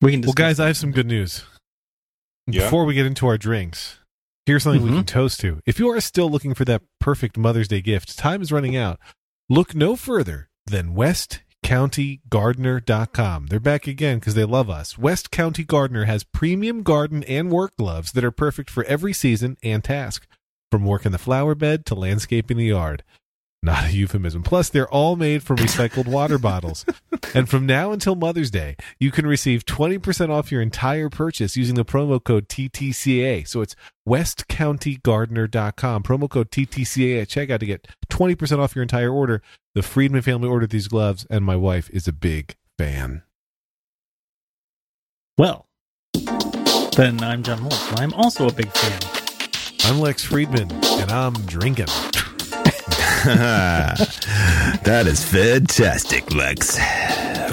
We can Well, discuss guys, I have some good news. Yeah? Before we get into our drinks, here's something we Mhm. can toast to. If you are still looking for that perfect Mother's Day gift, time is running out. Look no further than West westcountygardener.com. They're back again because they love us. West County Gardener has premium garden and work gloves that are perfect for every season and task, from work in the flower bed to landscaping the yard. Not a euphemism. Plus, they're all made from recycled water bottles. And from now until Mother's Day, you can receive 20% off your entire purchase using the promo code TTCA. So it's westcountygardener.com. Promo code TTCA at checkout to get 20% off your entire order. The Friedman family ordered these gloves, and my wife is a big fan. Well, then I'm John and I'm also a big fan. I'm Lex Friedman, and I'm drinking. that is fantastic, Lex.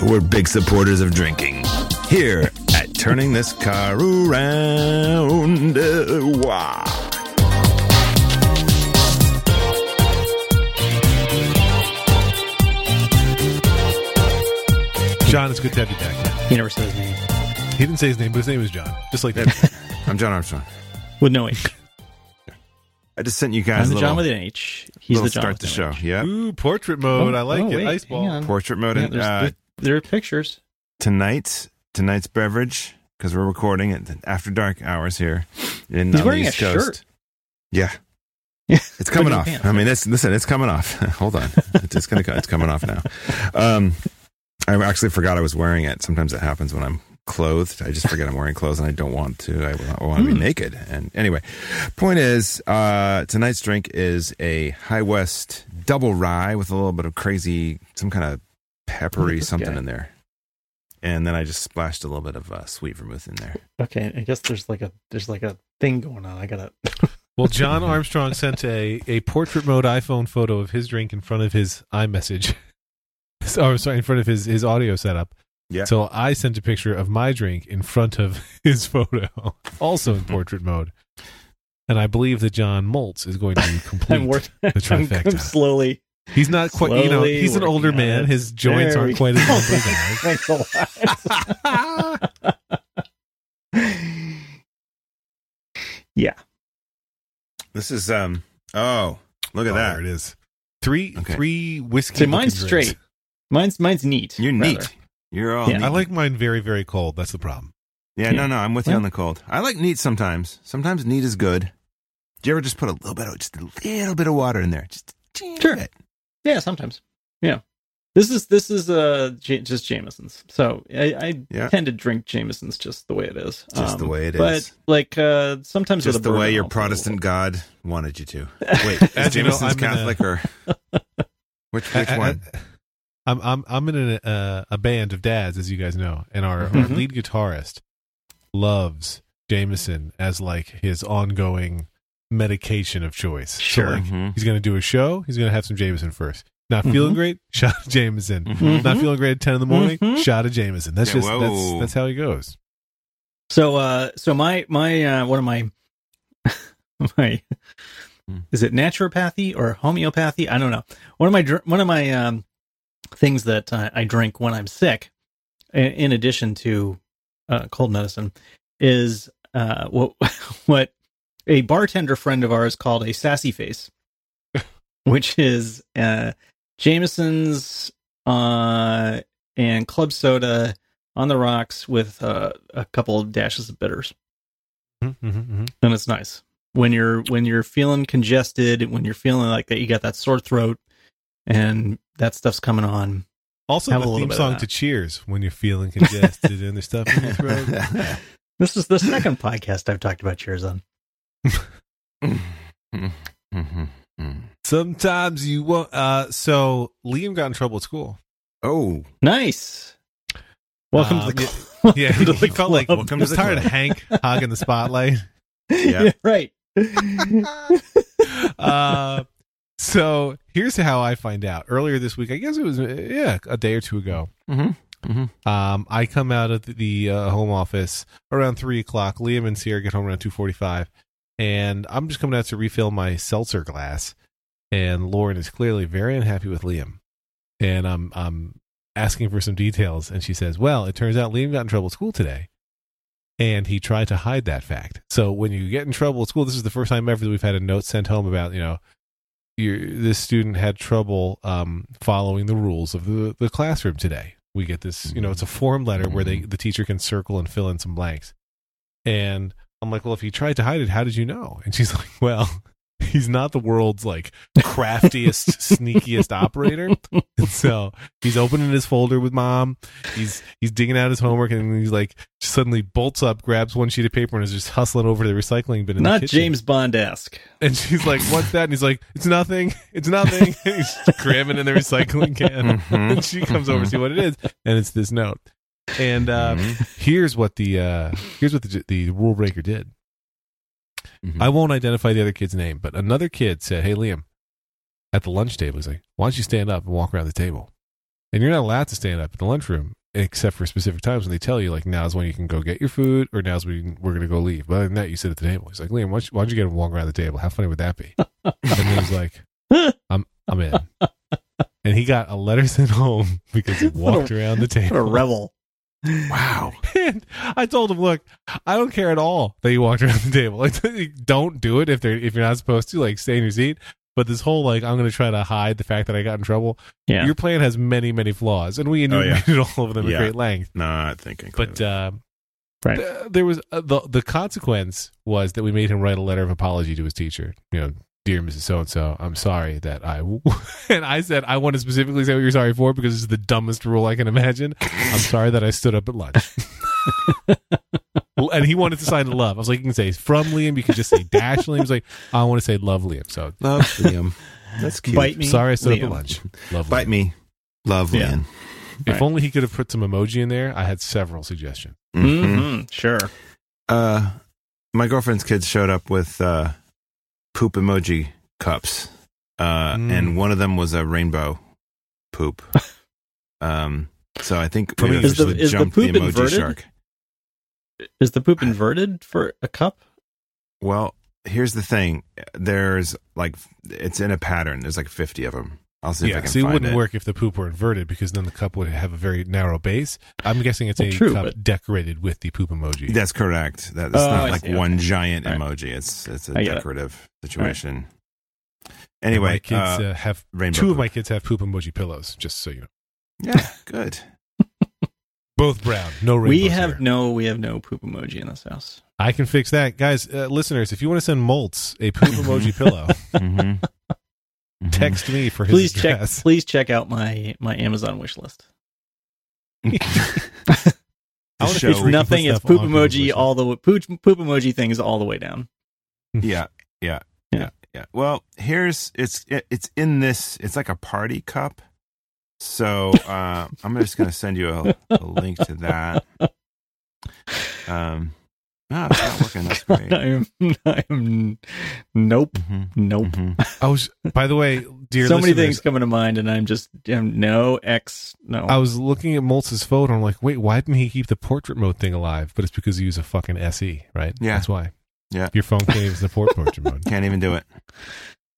We're big supporters of drinking here at Turning This Car Around. Wow. John, it's good to have you back. He never said his name. He didn't say his name, but his name is John. Just like that. I'm John Armstrong. With no H. I just sent you guys I'm a the little, John with an H. He's little the John start with the show. H. Yeah. Ooh, portrait mode. I like Oh, it. wait, Ice ball. Portrait mode. Yeah, and, uh, there, there are pictures. tonight, tonight's beverage, because we're recording at after dark hours here in He's on wearing the a East Coast. shirt. Yeah. Yeah. It's coming off. in your I mean, it's listen. It's coming off. Hold on. It's, it's gonna. It's coming off now. Um, I actually forgot I was wearing it. Sometimes it happens when I'm clothed. I just forget I'm wearing clothes and I don't want to. I, want to be Hmm. naked. And anyway, point is, uh, tonight's drink is a High West double rye with a little bit of crazy, some kind of peppery at something guy. in there. And then I just splashed a little bit of uh, sweet vermouth in there. Okay, I guess there's like a there's like a thing going on. I gotta. Well, John Armstrong sent a, a portrait mode iPhone photo of his drink in front of his iMessage. oh, sorry, in front of his, his audio setup. Yeah. So I sent a picture of my drink in front of his photo, also in portrait mode. And I believe that John Moltz is going to complete I'm working. the I'm, I'm trifecta. slowly. He's not quite, you know, he's an older man. it. His joints There aren't we quite as go. limber as Thanks a lot. yeah. This is um. Oh, look at Oh, that. There it is. Three Okay. three whiskey. See, mine's looking drinks. straight. Mine's mine's neat. You're rather. neat. You're all Yeah. I like mine very, very cold. That's the problem. Yeah, Yeah. no, no, I'm with you Well- on the cold. I like neat sometimes. Sometimes neat is good. Do you ever just put a little bit of just a little bit of water in there? Just a teeny Sure. bit. Yeah, sometimes. Yeah. This is this is uh J- just Jameson's. So I, I Yeah. tend to drink Jameson's just the way it is. Um, Just the way it is. but like uh sometimes Just a the way your I'll put a Protestant God wanted you to. Wait, is As you know, Jameson's I'm a- Catholic or which which I- I- one? I'm I'm I'm in a uh, a band of dads, as you guys know, and our, our Mhm. lead guitarist loves Jameson as like his ongoing medication of choice. Sure. So like Mhm. he's going to do a show, he's going to have some Jameson first. Not feeling Mhm. great, shot of Jameson. Mhm. Not feeling great at ten in the morning, shot of Jameson. That's Yeah, just that's whoa. that's how he goes. So uh so my my uh one of my my Hmm. is it naturopathy or homeopathy? I don't know. One of my one of my um things that uh, I drink when I'm sick in addition to uh, cold medicine is uh what what a bartender friend of ours called a sassy face, which is uh Jameson's uh and club soda on the rocks with uh, a couple of dashes of bitters, Mm-hmm, mm-hmm. and it's nice when you're when you're feeling congested, when you're feeling like that you got that sore throat, and that stuff's coming on. Also, Have a the little theme song to Cheers when you're feeling congested and there's stuff in your throat. This is the second podcast I've talked about cheers on. Sometimes you want. Uh, so Liam got in trouble at school. Oh, Nice. Welcome Um, to the club. Yeah, Welcome to he the felt like club. welcome. Was tired of Hank hogging the spotlight. Yeah. yeah, right. uh, so here's how I find out. Earlier this week, I guess it was yeah a day or two ago. Mhm. Mhm. Um, I come out of the, the uh, home office around three o'clock. Liam and Sierra get home around two forty-five, and I'm just coming out to refill my seltzer glass. And Lauren is clearly very unhappy with Liam, and I'm I'm asking for some details, and she says, "Well, it turns out Liam got in trouble at school today, and he tried to hide that fact. So when you get in trouble at school, this is the first time ever that we've had a note sent home about you know." You, this student had trouble um, following the rules of the, the classroom today. We get this, you know, it's a form letter where they the teacher can circle and fill in some blanks. And I'm like, well, if he tried to hide it, how did you know? And she's like, well, he's not the world's like craftiest, sneakiest operator. And so he's opening his folder with mom. He's he's digging out his homework, and he's like suddenly bolts up, grabs one sheet of paper, and is just hustling over to the recycling bin. In Not. James Bond esque. And she's like, "What's that?" And he's like, "It's nothing. It's nothing." And he's cramming in the recycling can. Mhm. And she comes over to see what it is, and it's this note. And uh, Mhm. here's what the uh, here's what the, the rule breaker did. Mhm. I won't identify the other kid's name, but another kid said, "Hey, Liam, at the lunch table, he's like, why don't you stand up and walk around the table?" And you're not allowed to stand up in the lunchroom except for specific times when they tell you, like, now's when you can go get your food, or now's when we're going to go leave. But other than that, you sit at the table. He's like, Liam, why don't you, why don't you get and walk around the table? How funny would that be? and then he's like, I'm I'm in. And he got a letter sent home because he What a- walked around the What a rebel. Wow. And I told him, look, I don't care at all that you walked around the table. Like, don't do it if they're if you're not supposed to. Like, stay in your seat. But this whole like, I'm going to try to hide the fact that I got in trouble. Yeah. Your plan has many, many flaws, and we Oh, yeah. enumerated all of them Yeah. at great length. Not thinking. But uh, Right. th- there was uh, the the consequence was that we made him write a letter of apology to his teacher. You know, dear Mrs. So and So, I'm sorry that I and I said I want to specifically say what you're sorry for because it's the dumbest rule I can imagine. I'm sorry that I stood up at lunch. And he wanted to sign love. I was like, you can say from Liam. You can just say dash Liam. He's like, I want to say love Liam. So love Liam. That's cute. Bite me. sorry I stood up at lunch. Love Bite Liam. me. Love Yeah. Liam. If Right. only he could have put some emoji in there. I had several suggestions. Mhm. hmm Sure. Uh, my girlfriend's kids showed up with uh, poop emoji cups, uh, Mm. and one of them was a rainbow poop. um, so I think we Is the- is the the, poop emoji inverted? shark. Is the poop inverted for a cup? Well, here's the thing: there's like it's in a pattern. There's like 50 of them. I'll see if I yeah, can see, it find wouldn't it. work if the poop were inverted because then the cup would have a very narrow base. I'm guessing it's Well, a true, cup but- decorrated with the poop emoji. That's correct. That, it's Oh, not I like see. one Okay. giant All right. emoji. It's it's a I get it. decorative situation. And Anyway, my kids uh, uh, have rainbow two of my kids have poop emoji pillows. Just so you know, yeah, good. both brown, no rainbows. we have here. no we have no poop emoji in this house. I can fix that, guys. Uh, listeners, if you want to send Moltz a poop emoji pillow, Mhm. Mhm. text me for his Please check address. please check out my my Amazon wish list. I wanna show- It's where you can nothing. It's poop emoji all the way. Poop, poop emoji thing is all the way down. yeah, yeah, yeah, yeah. Well, here's it's it, it's in this. It's like a party cup. So uh, I'm just gonna send you a, a link to that. Um, no, it's not working. That's great. I am. I am. Nope. Mhm, Nope. mhm. I was, by the way, dear so many things coming to mind, and I'm just um, no X. No. I was looking at Moltz's photo. I'm like, wait, why didn't he keep the portrait mode thing alive? But it's because he used a fucking SE, right? Yeah. that's why. Yeah. your phone can't even support portrait mode. Can't even do it.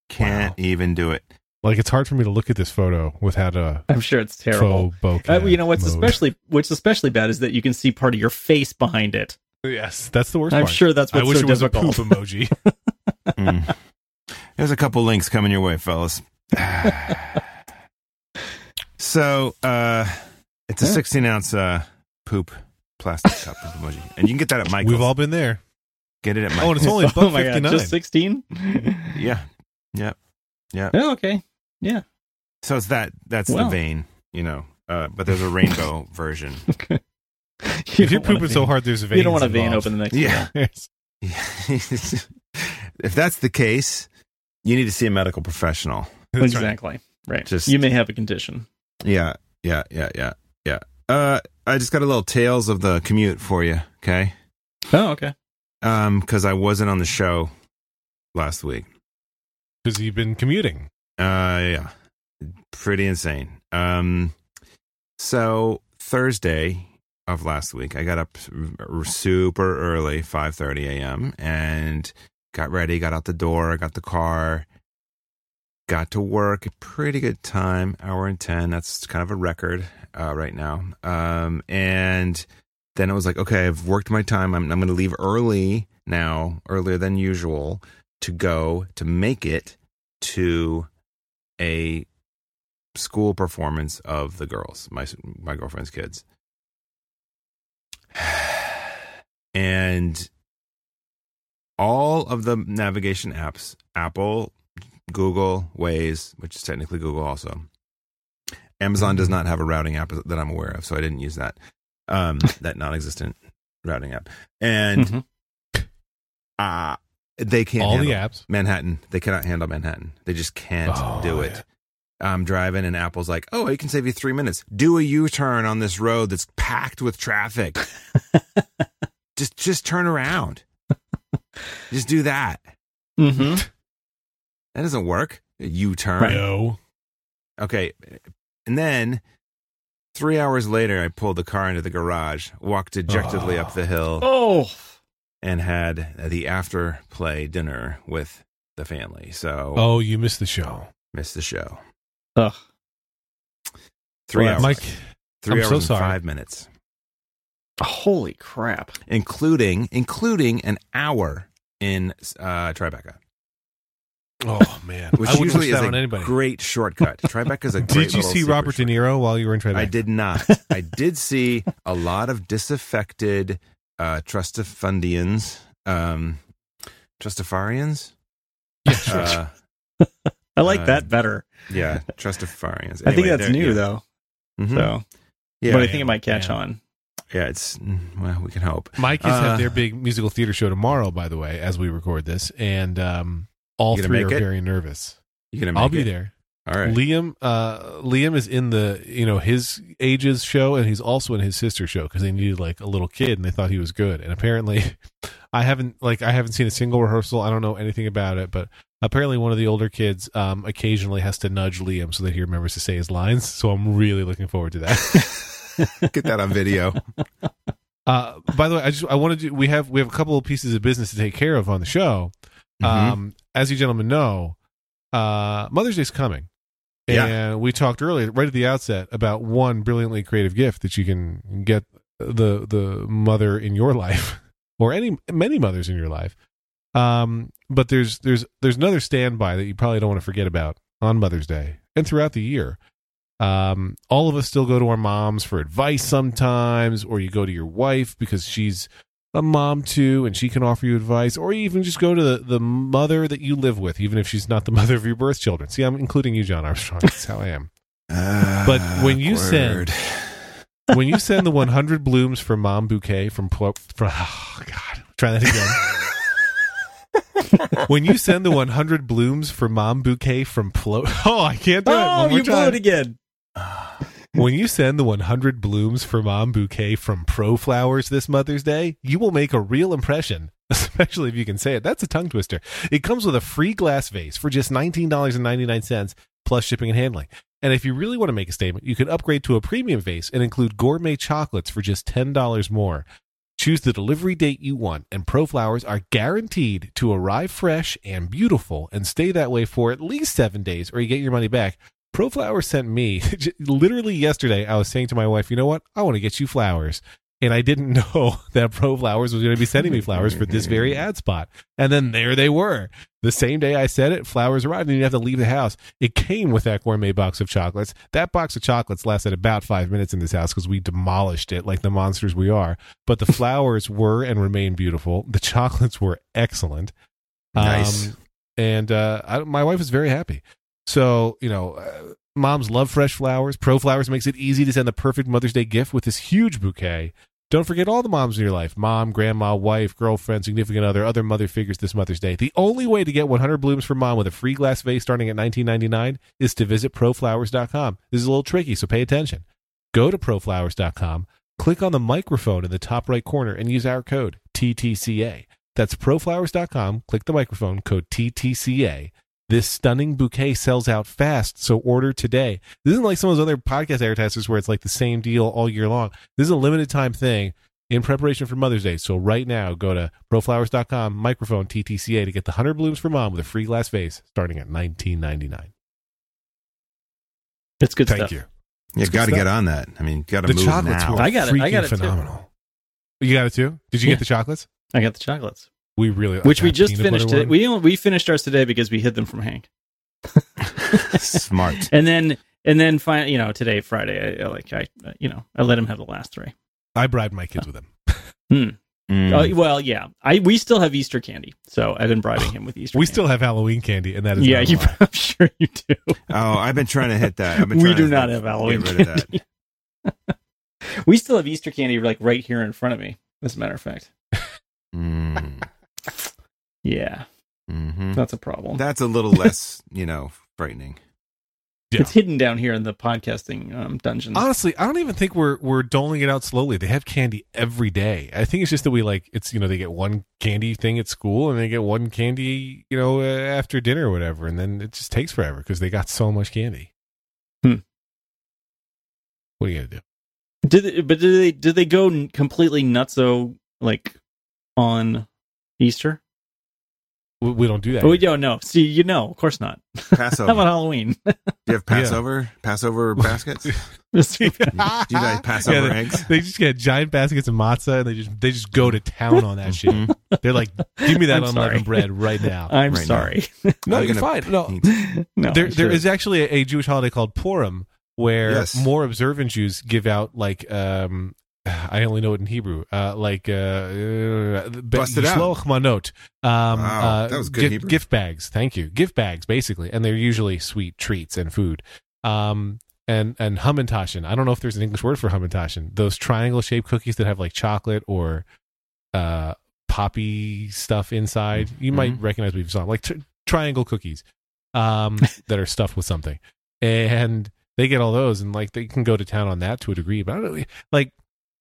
Can't even do it. Like it's hard for me to look at this photo without a I'm sure it's terrible. Uh, you know what's mode. especially what's especially bad is that you can see part of your face behind it. Yes, that's the worst I'm part. sure that's what I wish so it was difficult. a poop emoji. Mm. There's a couple links coming your way, fellas. so, uh, it's a Yeah. 16 ounce uh, poop plastic cup of emoji, and you can get that at Michael's. We've all been there. get it at Oh, and it's only oh buck my god, just 16? yeah, yeah. Oh, okay. Yeah. So it's that. That's Well. the vein, you know. Uh, but there's a rainbow version. You if you're don't pooping so hard, there's a vein. you don't want a vein open the next Yeah. day. Yes. if that's the case, you need to see a medical professional. That's right. exactly. Right. Just- you may have a condition. Yeah, yeah, yeah, yeah, yeah. Uh, I just got a little tales of the commute for you, okay? Oh, okay. Um, because I wasn't on the show last week. Because you've been commuting. Uh, yeah, pretty insane. Um, so Thursday of last week, I got up super early, five thirty a.m., and got ready. Got out the door. Got the car. got to work pretty good time, hour and 10. That's kind of a record uh, right now. Um, and then it was like, okay, I've worked my time. I'm, I'm going to leave early now, earlier than usual, to go to make it to a school performance of the girls, my my girlfriend's kids. And all of the navigation apps, Apple, Google, Waze, which is technically Google also. Amazon does not have a routing app that I'm aware of, so I didn't use that. Um, that non-existent routing app. And Mhm. uh they can't All the apps. Manhattan. They cannot handle Manhattan. They just can't Oh, do yeah. it. I'm driving and Apple's like, "Oh, it can save you 3 minutes. Do a U-turn on this road that's packed with traffic. just just turn around. just do that." Mm-hmm. That doesn't work. U turn. Right. No. Okay. And then 3 hours later I pulled the car into the garage, walked dejectedly Oh. up the hill Oh, and had the after play dinner with the family. So, Oh, you missed the show. missed the show. ugh. 3 Well, hours. Mike, 3 I'm hours so and sorry. 5 minutes. Holy crap! including including an hour in uh, Tribeca, oh man, which I usually is a on anybody. great shortcut. Tribeca is a great. Did you see super Robert De short- Niro while you were in Tribeca? I did not. I did see a lot of disaffected uh, Trustifundians, um, Trustafarians. Yeah, sure. Uh, I like Uh, that better. yeah, Trustafarians. I think that's new yeah. though. Mhm. So, yeah, but I think it might catch man. on. Yeah, it's mm, well, we can hope. My kids Uh, have their big musical theater show tomorrow, by the way, as we record this, and um, all You gonna three are make it? very nervous. You gonna make I'll be it? there. All right. Liam, uh, Liam is in the you know his ages show, and he's also in his sister's show because they needed like a little kid, and they thought he was good. And apparently, I haven't like I haven't seen a single rehearsal. I don't know anything about it, but apparently one of the older kids um, occasionally has to nudge Liam so that he remembers to say his lines. So I'm really looking forward to that. Get that on video. Uh, by the way, I just I wanted to. We have we have a couple of pieces of business to take care of on the show. Mhm. Um, as you gentlemen know, uh, Mother's Day's coming, Yeah. and we talked earlier, right at the outset, about one brilliantly creative gift that you can get the the mother in your life, or any many mothers in your life. Um, but there's there's there's another standby that you probably don't want to forget about on Mother's Day and throughout the year. Um, all of us still go to our moms for advice sometimes, or you go to your wife because she's a mom too and she can offer you advice, or you even just go to the, the mother that you live with, even if she's not the mother of your birth children. See, I'm including you, John Armstrong. That's how I am. But when you send- When you send the 100 blooms for mom bouquet from, Plo- from oh God, try that again. when you send the 100 blooms for mom bouquet from Plo, oh, I can't do it. Oh, you blew it again. When you send the 100 blooms for mom bouquet from Pro Flowers this Mother's Day, you will make a real impression, especially if you can say it. That's a tongue twister. It comes with a free glass vase for just $19.99 plus shipping and handling. And if you really want to make a statement, you can upgrade to a premium vase and include gourmet chocolates for just $10 more. Choose the delivery date you want, and Pro Flowers are guaranteed to arrive fresh and beautiful and stay that way for at least seven days, or you get your money back. Pro Flowers sent me literally yesterday. I was saying to my wife, you know what? I want to get you flowers. And I didn't know that Pro Flowers was going to be sending me flowers for this very ad spot. And then there they were. The same day I said it, flowers arrived and you have to leave the house. It came with that gourmet box of chocolates. That box of chocolates lasted about five minutes in this house because we demolished it like the monsters we are. But the flowers were and remain beautiful. The chocolates were excellent. Nice. Um, and uh, I, my wife was very happy. So, you know, uh, moms love fresh flowers. Pro Flowers makes it easy to send the perfect Mother's Day gift with this huge bouquet. Don't forget all the moms in your life mom, grandma, wife, girlfriend, significant other, other mother figures this Mother's Day. The only way to get 100 blooms for mom with a free glass vase starting at $19.99 is to visit proflowers.com. This is a little tricky, so pay attention. Go to proflowers.com, click on the microphone in the top right corner, and use our code TTCA. That's proflowers.com, click the microphone, code TTCA. This stunning bouquet sells out fast, so order today. This isn't like some of those other podcast advertisers where it's like the same deal all year long. This is a limited time thing in preparation for Mother's Day. So right now, go to proflowers.com, microphone TTCA to get the 100 blooms for mom with a free glass vase starting at 19.99. It's good Thank stuff. you. You good got to get on that. I mean, got to The move chocolates now. were I got it. I got it too. You got it too? Did you Yeah. get the chocolates? I got the chocolates, We really which we just finished. butter Today. one? We we finished ours today because we hid them from Hank. Smart. And then and then finally, you know, today Friday, I, I like I uh, you know I let him have the last three. I bribed my kids with them. Mm. Uh, well, yeah, I we still have Easter candy, so I've been bribing him with Easter. We candy. still have Halloween candy, and that is yeah, you. I'm sure you do. oh, I've been trying to hit that. I've been We do to not have Halloween Get rid of that. candy. we still have Easter candy like right here in front of me. As a matter of fact, Mm. Yeah, hmm that's a problem. That's a little less, you know, frightening. Yeah. It's hidden down here in the podcasting um, dungeon. Honestly, I don't even think we're we're doling it out slowly. They have candy every day. I think it's just that we like it's you know they get one candy thing at school and they get one candy you know uh, after dinner or whatever, and then it just takes forever because they got so much candy. Hmm. What are you gonna do? Did they, but did they did they go n- completely nutso like on Easter? We, we don't do that. Oh, we here. don't know. See, you know, of course not. Passover. How about Halloween? Do you have Passover? Passover baskets? Do you guys Passover Yeah, they, eggs? they just get giant baskets of matzah and they just they just go to town on that shit. Mhm. They're like, give me that I'm unleavened sorry. bread right now. I'm Right now. sorry. no, I'm you're gonna fine. No, eat. no, there I there should. is actually a, a Jewish holiday called Purim where Yes. more observant Jews give out like um I only know it in Hebrew. Uh, like uh, uh, out. Mishloach manot. Um, Wow, uh, that was good gift, Hebrew. gift bags. Thank you. Gift bags, basically, and they're usually sweet treats and food. Um, and and Hamantaschen. I don't know if there's an English word for Hamantaschen. Those triangle shaped cookies that have like chocolate or uh poppy stuff inside. You might Mhm. recognize you've saw like tr- triangle cookies um that are stuffed with something. And they get all those and like they can go to town on that to a degree, but I don't know like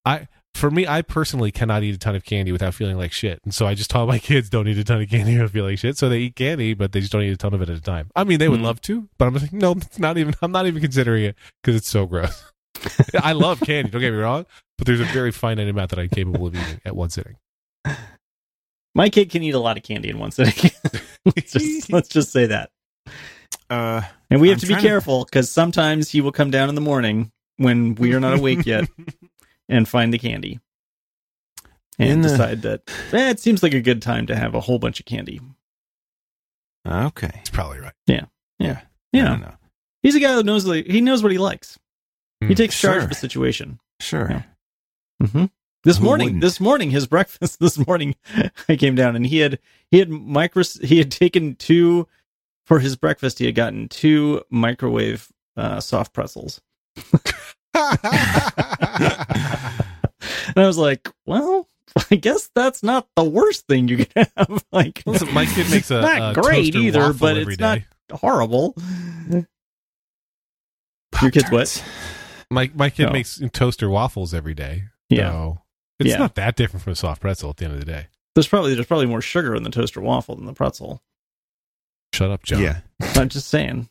I for me, I personally cannot eat a ton of candy without feeling like shit. And so I just taught my kids don't eat a ton of candy without feeling like shit. So they eat candy, but they just don't eat a ton of it at a time. I mean, they would Mhm. love to, but I'm just like, no, it's not even, I'm not even considering it because it's so gross. I love candy, don't get me wrong, but there's a very finite amount that I'm capable of eating at one sitting. My kid can eat a lot of candy in one sitting. let's, just, let's just say that. Uh, And we have I'm to be careful because sometimes he will come down in the morning when we are not awake yet and find the candy and the- decide that eh, it seems like a good time to have a whole bunch of candy. okay. It's probably right. Yeah, don't know. he's a guy that knows he knows what he likes. He Hmm. takes charge of the situation. Sure. Yeah. hmm This Who morning, wouldn't? this morning, his breakfast this morning, I came down and he had he had micro he had taken two for his breakfast. He had gotten two microwave uh, soft pretzels, and I was like, well. I guess that's not the worst thing you can have. Like, Listen, my kid makes a, not a great either, but every it's not day. horrible. Your kid's what? My my kid Oh. makes toaster waffles every day. Yeah, So it's Yeah. not that different from a soft pretzel at the end of the day. there's probably there's probably more sugar in the toaster waffle than the pretzel. Shut up, John. Yeah. I'm just saying.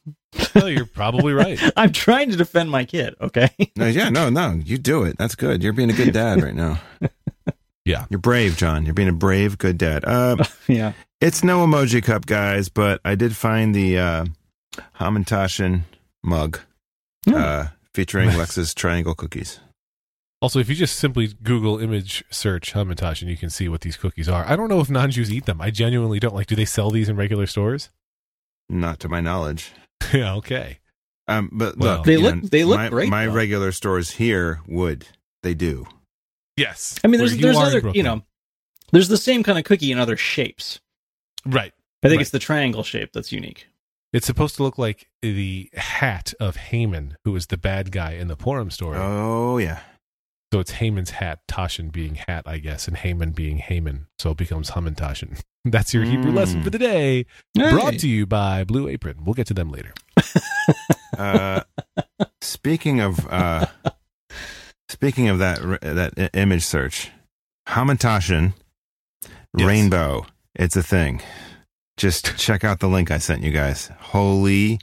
No, you're probably right. I'm trying to defend my kid. Okay. No, yeah, no, no. You do it. That's good. You're being a good dad right now. Yeah. You're brave, John. You're being a brave, good dad. Uh, yeah. it's no emoji cup, guys, but I did find the uh, Hamantashen mug Hmm. uh, featuring Lex's triangle cookies. Also, if you just simply Google image search Hamantash and you can see what these cookies are. I don't know if non Jews eat them. I genuinely don't. Like, do they sell these in regular stores? Not to my knowledge. yeah, okay. Um, but Well- look, They look- know, they look my, great, My though. regular stores here would. They do. Yes. I mean, there's you there's other you know, there's the same kind of cookie in other shapes. Right. I think Right. it's the triangle shape that's unique. It's supposed to look like the hat of Haman, who is the bad guy in the Purim story. Oh, yeah. So it's Haman's hat, Tashin being hat, I guess, and Haman being Haman. So it becomes Hamantashin. That's your Hebrew Mm. lesson for the day. Hey. Brought to you by Blue Apron. We'll get to them later. Uh, speaking of uh, speaking of that that image search, Hamantashen Yes. rainbow. It's a thing. Just check out the link I sent you guys. Holy,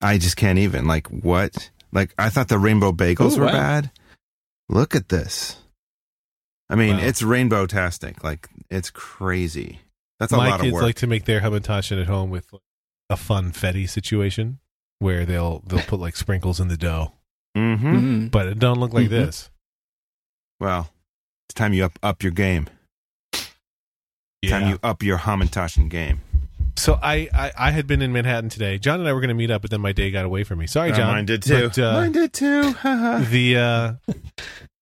I just can't even. Like what? Like I thought the rainbow bagels Oh, were wow. bad. Look at this. I mean, Wow. it's rainbow tastic. Like it's crazy. That's a My lot of kids work. like to make their Hamantashin at home with like, a funfetti situation where they'll they'll put like sprinkles in the dough, Mm-hmm. Mhm. but it don't look like Mhm. this. Well, it's time you up up your game. Time you up your Hamantashen game. So I, I I had been in Manhattan today. John and I were going to meet up, but then my day got away from me. Sorry, Uh, John. mine did too. But, uh, mine did too. Haha. the uh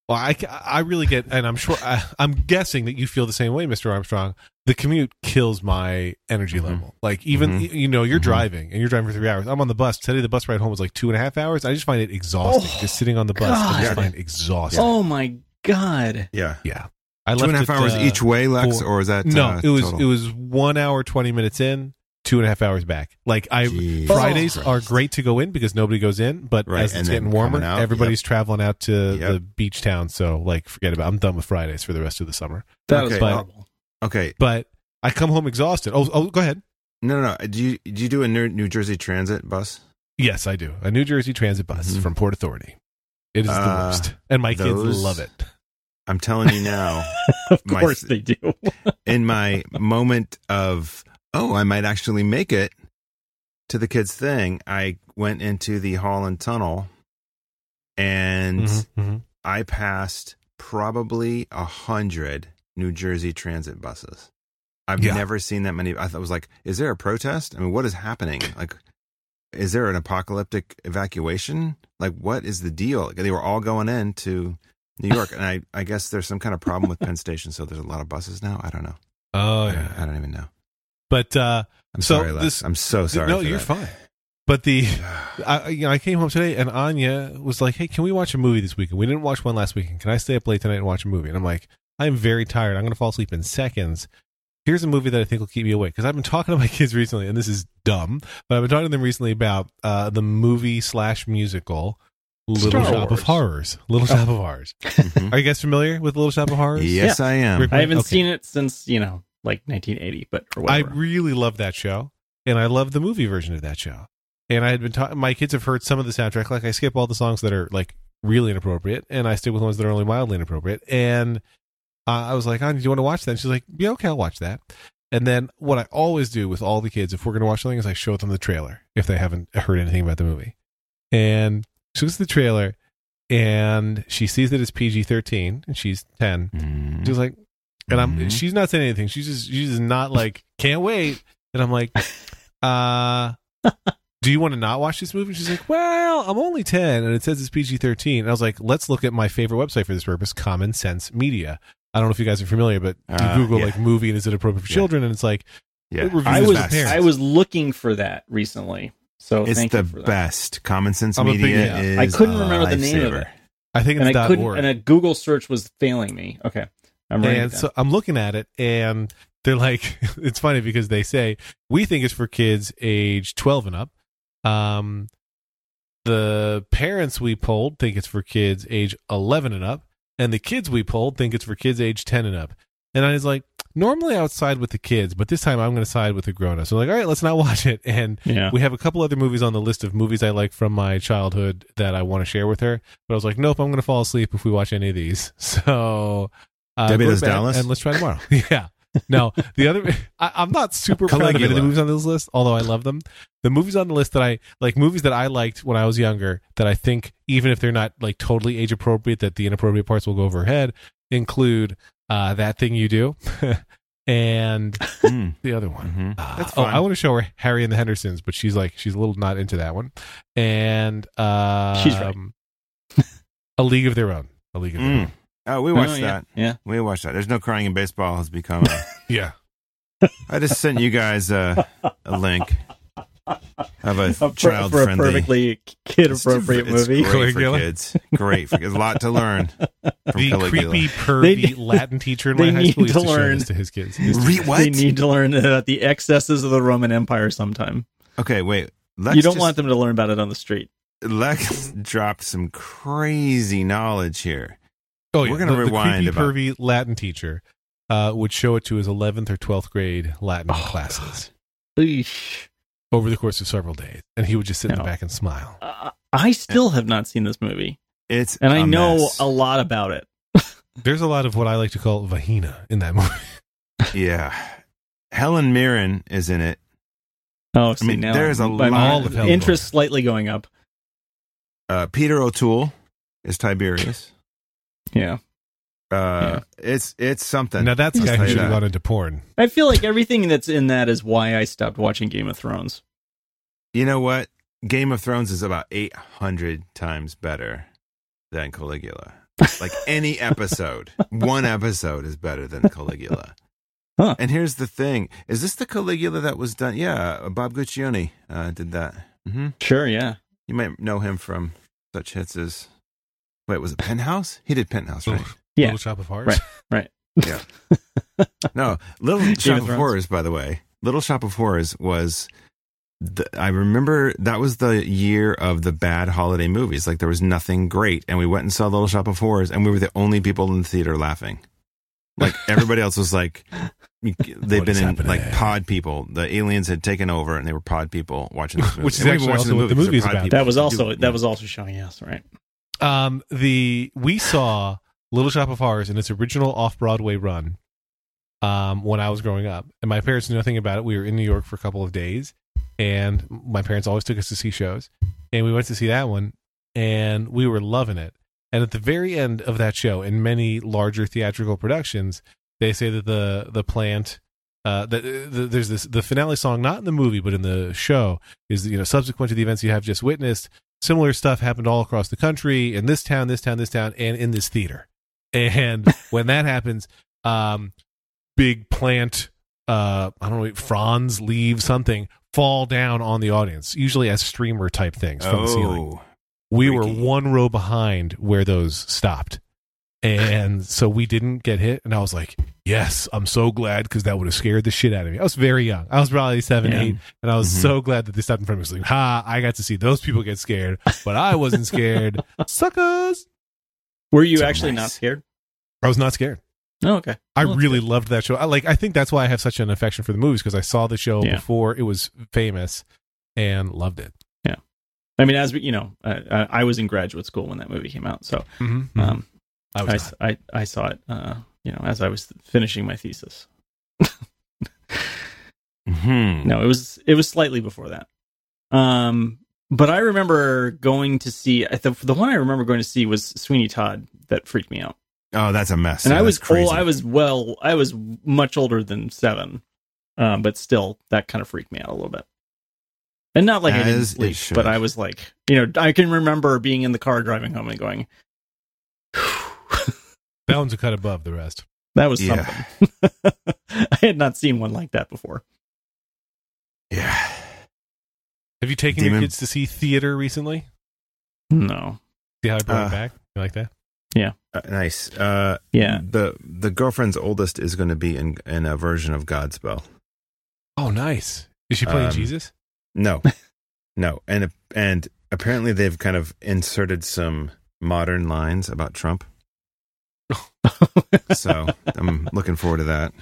well I, I really get and i'm sure I, i'm guessing that you feel the same way mr armstrong the commute kills my energy Mhm. level like even Mhm. you know you're Mhm. driving and you're driving for three hours i'm on the bus today the bus ride home was like two and a half hours i just find it exhausting Oh, just sitting on the bus i just God. find it exhausting Oh my god. yeah. yeah i Two and a half it, hours uh, each way, Lex, four- or is that no uh, it was total? it was one hour 20 minutes in two and a half hours back like i Jeez. Fridays Oh. are great to go in because nobody goes in, but Right, as and it's then getting warmer, coming out, everybody's traveling out to Yep. the beach town. So, like, forget about. I'm done with Fridays for the rest of the summer. That was Okay. horrible. Okay. But I come home exhausted. Oh, oh, go ahead. No, no, no. Do you do you do a New New Jersey Transit bus? Yes, I do. A New Jersey Transit bus Mhm. from Port Authority. It is the Uh, worst, and my kids love it. I'm telling you now. of My- course they do. in my moment of oh, I might actually make it to the kids' thing, I went into the Holland Tunnel, and Mhm, mhm. I passed probably a hundred New Jersey Transit buses. I've Yeah. never seen that many. I was like, is there a protest? I mean, what is happening? Like, is there an apocalyptic evacuation? Like, what is the deal? They were all going in to New York, and I, I guess there's some kind of problem with Penn Station, so there's a lot of buses now. I don't know. Oh I, yeah, I don't even know. but uh, I'm So sorry, Lex. this- I'm so sorry. no, you're that. fine. But the I, you know, I came home today and Anya was like, "Hey, can we watch a movie this weekend? We didn't watch one last weekend. Can I stay up late tonight and watch a movie?" And I'm like, "I'm very tired. I'm going to fall asleep in seconds." Here's a movie that I think will keep me awake because I've been talking to my kids recently, and this is dumb, but I've been talking to them recently about uh, the movie slash musical Little Star Shop Wars. of Horrors. Little Shop of Horrors. Mhm. Are you guys familiar with Little Shop of Horrors? Yes, I am. I haven't Okay. seen it since, you know, like 1980, but or I really love that show, and I love the movie version of that show. And I had been ta- my kids have heard some of the soundtrack. Like I skip all the songs that are like really inappropriate, and I stick with ones that are only mildly inappropriate. And uh, I was like, "Oh, do you want to watch that?" And she's like, "Yeah, okay, I'll watch that." And then what I always do with all the kids, if we're going to watch something, is I show them the trailer if they haven't heard anything about the movie. And she looks at the trailer, and she sees that it's PG thirteen, and she's ten, Mhm. she was like, and I'm Mhm. she's not saying anything. She's just she's just not like can't wait. And I'm like, uh, do you want to not watch this movie? She's like, well, I'm only ten, and it says it's PG-13. And I was like, let's look at my favorite website for this purpose, Common Sense Media. I don't know if you guys are familiar, but you Uh, Google yeah. like movie and is it appropriate for Yeah. children? And it's like Yeah. it I was. I was looking for that recently. So It's thank the you for that. best. Common Sense I'm a big- Media yeah. is. I couldn't a remember the name of it. I think it's And I couldn't org. and a Google search was failing me. Okay. I'm writing and so I'm looking at it, and they're like, it's funny because they say we think it's for kids age 12 and up. Um, the parents we polled think it's for kids age 11 and up, and the kids we polled think it's for kids age 10 and up. And I was like, normally I would side with the kids, but this time I'm going to side with the grown-ups. So I'm like, all right, let's not watch it. And yeah. we have a couple other movies on the list of movies I like from my childhood that I want to share with her. But I was like, nope, I'm going to fall asleep if we watch any of these. So, uh, Debbie go to Does bed Dallas? and let's try tomorrow. yeah. No, the other, I, I'm not super proud of any of the movies on this list, although I love them. The movies on the list that I like, movies that I liked when I was younger, that I think even if they're not like totally age appropriate, that the inappropriate parts will go over her head, include uh, that thing you do, and Mm, the other one. mhm. Uh, That's oh. I want to show her Harry and the Hendersons, but she's like she's a little not into that one. And uh, She's right. A League of Their Own. A League of Their Mm. Own. Oh, we watched Oh, yeah. that. Yeah. We watched that. There's no crying in baseball has become. A, Yeah. I just sent you guys a, a link of a for, child for a friendly. perfectly kid appropriate movie. Great for kids. Great. For, there's a lot to learn from The Caligula. creepy, pervy need- Latin teacher in they my high need school used to to, show learn. this to his kids. He Re- what? They need to learn about the excesses of the Roman Empire sometime. okay, wait. Lex you don't just- want them to learn about it on the street. Lex dropped some crazy knowledge here. oh, yeah. We're gonna the, the rewind creepy, about- pervy Latin teacher uh, would show it to his 11th or 12th grade Latin Oh, classes Eesh. Over the course of several days. And he would just sit in the back and smile. Uh, I still have not seen this movie, It's and I a know mess. a lot about it. There's a lot of what I like to call vagina in that movie. Yeah. Helen Mirren is in it. Oh, see, mean, now there's a my lot of Hellboy. interest slightly going up. Uh, Peter O'Toole is Tiberius. Yeah, Uh, it's it's something. Now that's the I'll guy who you should have gone into porn. I feel like everything that's in that is why I stopped watching Game of Thrones. You know what? Game of Thrones is about 800 times better than Caligula. Like any episode, one episode is better than Caligula. Huh. And here's the thing: is this the Caligula that was done? Yeah, Bob Guccione uh, did that. Mm-hmm. Sure, yeah. You might know him from such hits as wait, was it Penthouse? He did Penthouse, right? Little, Yeah. Little Shop of Horrors. Right. Right. yeah. No, Little Shop of of Thrones. Horrors. By the way, Little Shop of Horrors was. The, I remember that was the year of the bad holiday movies. Like there was nothing great, and we went and saw Little Shop of Horrors, and we were the only people in the theater laughing. Like everybody else was like, they've been in happening? like pod people. The aliens had taken over, and they were pod people watching this movie. Which is And we were actually watching also the movie 'cause movie is they're about. people. That was also yeah. that was also showing us, right? Um, the we saw Little Shop of Horrors in its original off Broadway run. Um, when I was growing up, and my parents knew nothing about it. We were in New York for a couple of days, and my parents always took us to see shows, and we went to see that one, and we were loving it. And at the very end of that show, in many larger theatrical productions, they say that the the plant. Uh, that the, there's this the finale song, not in the movie but in the show, is you know subsequent to the events you have just witnessed similar stuff happened all across the country in this town, this town, this town, and in this theater. And when that happens, um, big plant, uh, I don't know, fronds, leaves, something fall down on the audience, usually as streamer type things from the ceiling. Oh, We were one row behind where those stopped. And so we didn't get hit. And I was like, yes, I'm so glad because that would have scared the shit out of me. I was very young. I was probably seven, Yeah. eight. And I was Mhm. so glad that they stopped in front of me. I was like, ha, I got to see those people get scared, but I wasn't scared. Suckers. Were you So actually nice. not scared? I was not scared. Oh, okay. I Well, really loved that show. I like. I think that's why I have such an affection for the movies because I saw the show Yeah. before it was famous and loved it. Yeah. I mean, as we, you know, I, I was in graduate school when that movie came out, so Mm-hmm. um, I I, was not. I I saw it, uh, you know, as I was finishing my thesis. Mhm. No, it was it was slightly before that. Um, but I remember going to see the the one I remember going to see was Sweeney Todd that freaked me out. Oh, that's a mess. and Yeah, I was that's crazy. old, I was well, I was much older than seven, um, but still, that kind of freaked me out a little bit. And not like I didn't sleep, but I was like, you know, I can remember being in the car driving home and going, that one's a cut above the rest. "That was Yeah. something." I had not seen one like that before. yeah. Have you taken your kids to see theater recently? No, See how I brought Uh, it back? You like that? Uh, nice. Uh, yeah, The the girlfriend's oldest is going to be in in a version of Godspell. Oh, nice. Is she playing Um, Jesus? No, no, and and apparently they've kind of inserted some modern lines about Trump. So I'm looking forward to that.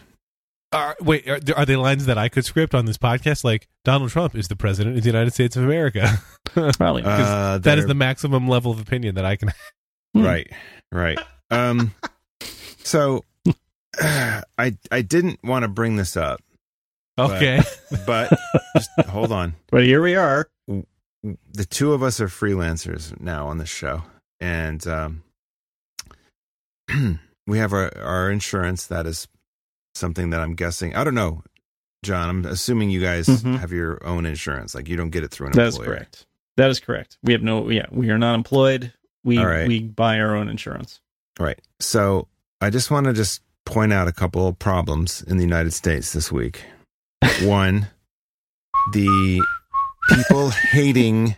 Are, wait, are, are they lines that I could script on this podcast? Like Donald Trump is the president of the United States of America. probably. Uh, that is the maximum level of opinion that I can. Hmm. right, right. Um, so I I didn't want to bring this up, Okay. but just hold on. but here we are. the two of us are freelancers now on this show, and um, we have our our insurance. That is something that I'm guessing. I don't know, John. I'm assuming you guys Mhm. have your own insurance. Like you don't get it through an That is employer. correct. That is correct. We have no. Yeah, we are not employed. We All right. we buy our own insurance. Right. So I just want to just point out a couple of problems in the United States this week. One, the people hating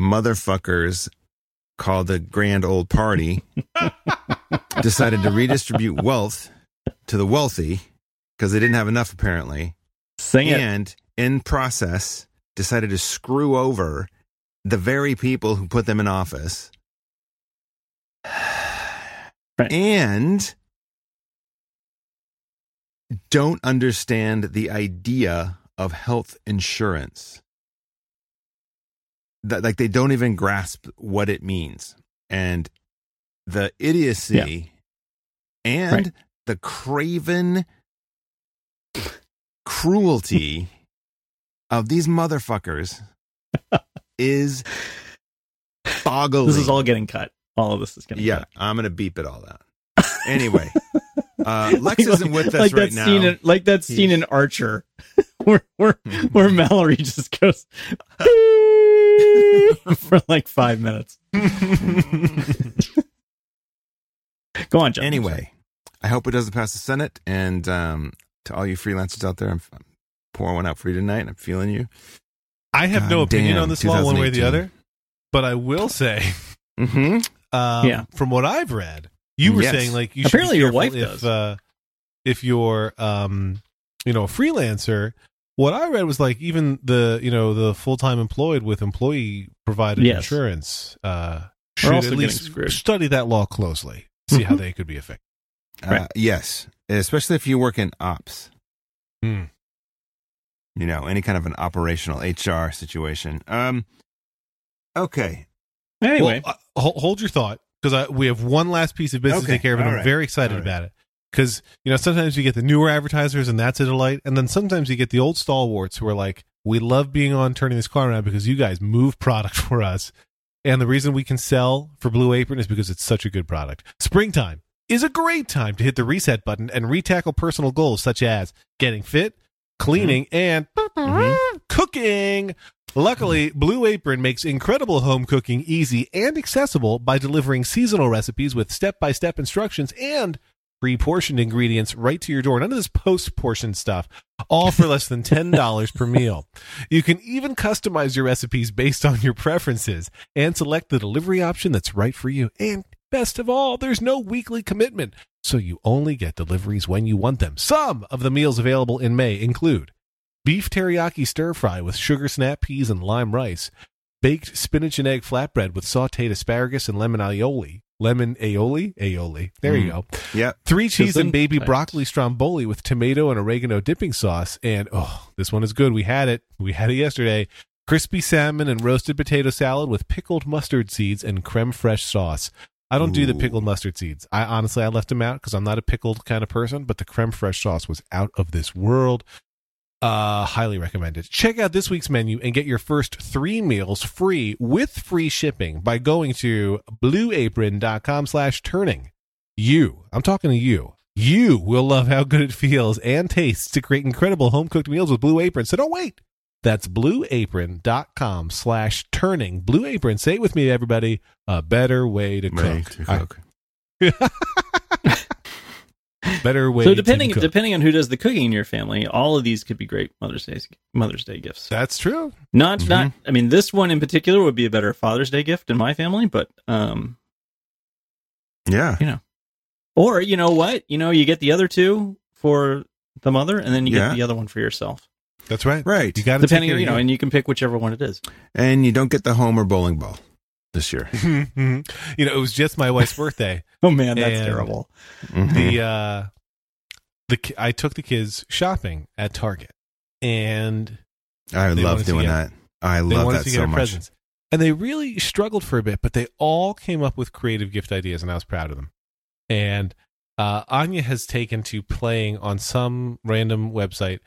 motherfuckers called the Grand Old Party decided to redistribute wealth to the wealthy because they didn't have enough apparently, Sing it. and in process decided to screw over the very people who put them in office. Right. And don't understand the idea of health insurance. That like they don't even grasp what it means. And the idiocy and Right. the craven cruelty of these motherfuckers is boggling. This is all getting cut. All of this is getting Yeah, cut. I'm gonna beep it all out. Anyway, uh, Lex isn't with us like right that now. Scene in, like that scene in Archer, where where where Mallory just goes for like five minutes. Go on, John. anyway, I hope it doesn't pass the Senate. And um, to all you freelancers out there, I'm, I'm pouring one out for you tonight. And I'm feeling you. I have no God opinion damn, on this law one way or the other, but I will say, Mm-hmm. um, Yeah. from what I've read, you were Yes. saying like you should Apparently your wife if, does. Uh, if you're, um, you know, a freelancer. What I read was like even the you know the full time employed with employee provided Yes. insurance uh, should at least study that law closely, see how Mhm. they could be affected. Uh, yes, especially if you work in ops. Hmm. You know, any kind of an operational HR situation. Um. Okay. Anyway, Well, uh, hold, your thought because we have one last piece of business Okay, to take care of, and all I'm right, very excited right. about it. Because you know sometimes you get the newer advertisers, and that's a delight, and then sometimes you get the old stalwarts who are like, "We love being on turning this car around because you guys move product for us." And the reason we can sell for Blue Apron is because it's such a good product. Springtime is a great time to hit the reset button and retackle personal goals such as getting fit, cleaning, mm-hmm. and mm-hmm. cooking. Luckily, Blue Apron makes incredible home cooking easy and accessible by delivering seasonal recipes with step by step instructions and pre portioned ingredients right to your door. None of this post portioned stuff, all for less than $10 per meal. You can even customize your recipes based on your preferences and select the delivery option that's right for you. And best of all, there's no weekly commitment, so you only get deliveries when you want them. Some of the meals available in May include beef teriyaki stir fry with sugar snap peas and lime rice, baked spinach and egg flatbread with sauteed asparagus and lemon aioli. Lemon aioli? Aioli. There you Mm. go. Yep. Three cheese and baby Gesundheit. broccoli stromboli with tomato and oregano dipping sauce. And oh, this one is good. We had it. We had it yesterday. Crispy salmon and roasted potato salad with pickled mustard seeds and creme fraiche sauce. I don't do the pickled mustard seeds. I honestly I left them out because I'm not a pickled kind of person. But the creme fraiche sauce was out of this world. Uh, highly recommended. Check out this week's menu and get your first three meals free with free shipping by going to blueapron.com slash turning. You, I'm talking to you. You will love how good it feels and tastes to create incredible home cooked meals with Blue Apron. So don't wait. That's blueapron.com slash turning. Blue Apron, say it with me, everybody. A better way to Way cook. to cook. better way so depending to cook. depending on who does the cooking in your family, all of these could be great Mother's Day Mother's Day gifts. That's true. Not Mhm. not. I mean, this one in particular would be a better Father's Day gift in my family, but um, Yeah. You know. Or you know what, you know, you get the other two for the mother, and then you Yeah. get the other one for yourself, That's right. Right. You got to depending, you know, and you can pick whichever one it is. And you don't get the Homer bowling ball this year. you know, it was just my wife's birthday. Oh man, that's And- terrible. Mhm. the uh the I took the kids shopping at Target and I love doing get- that. I love that so much. presents. And they really struggled for a bit, but they all came up with creative gift ideas and I was proud of them. And uh Anya has taken to playing on some random website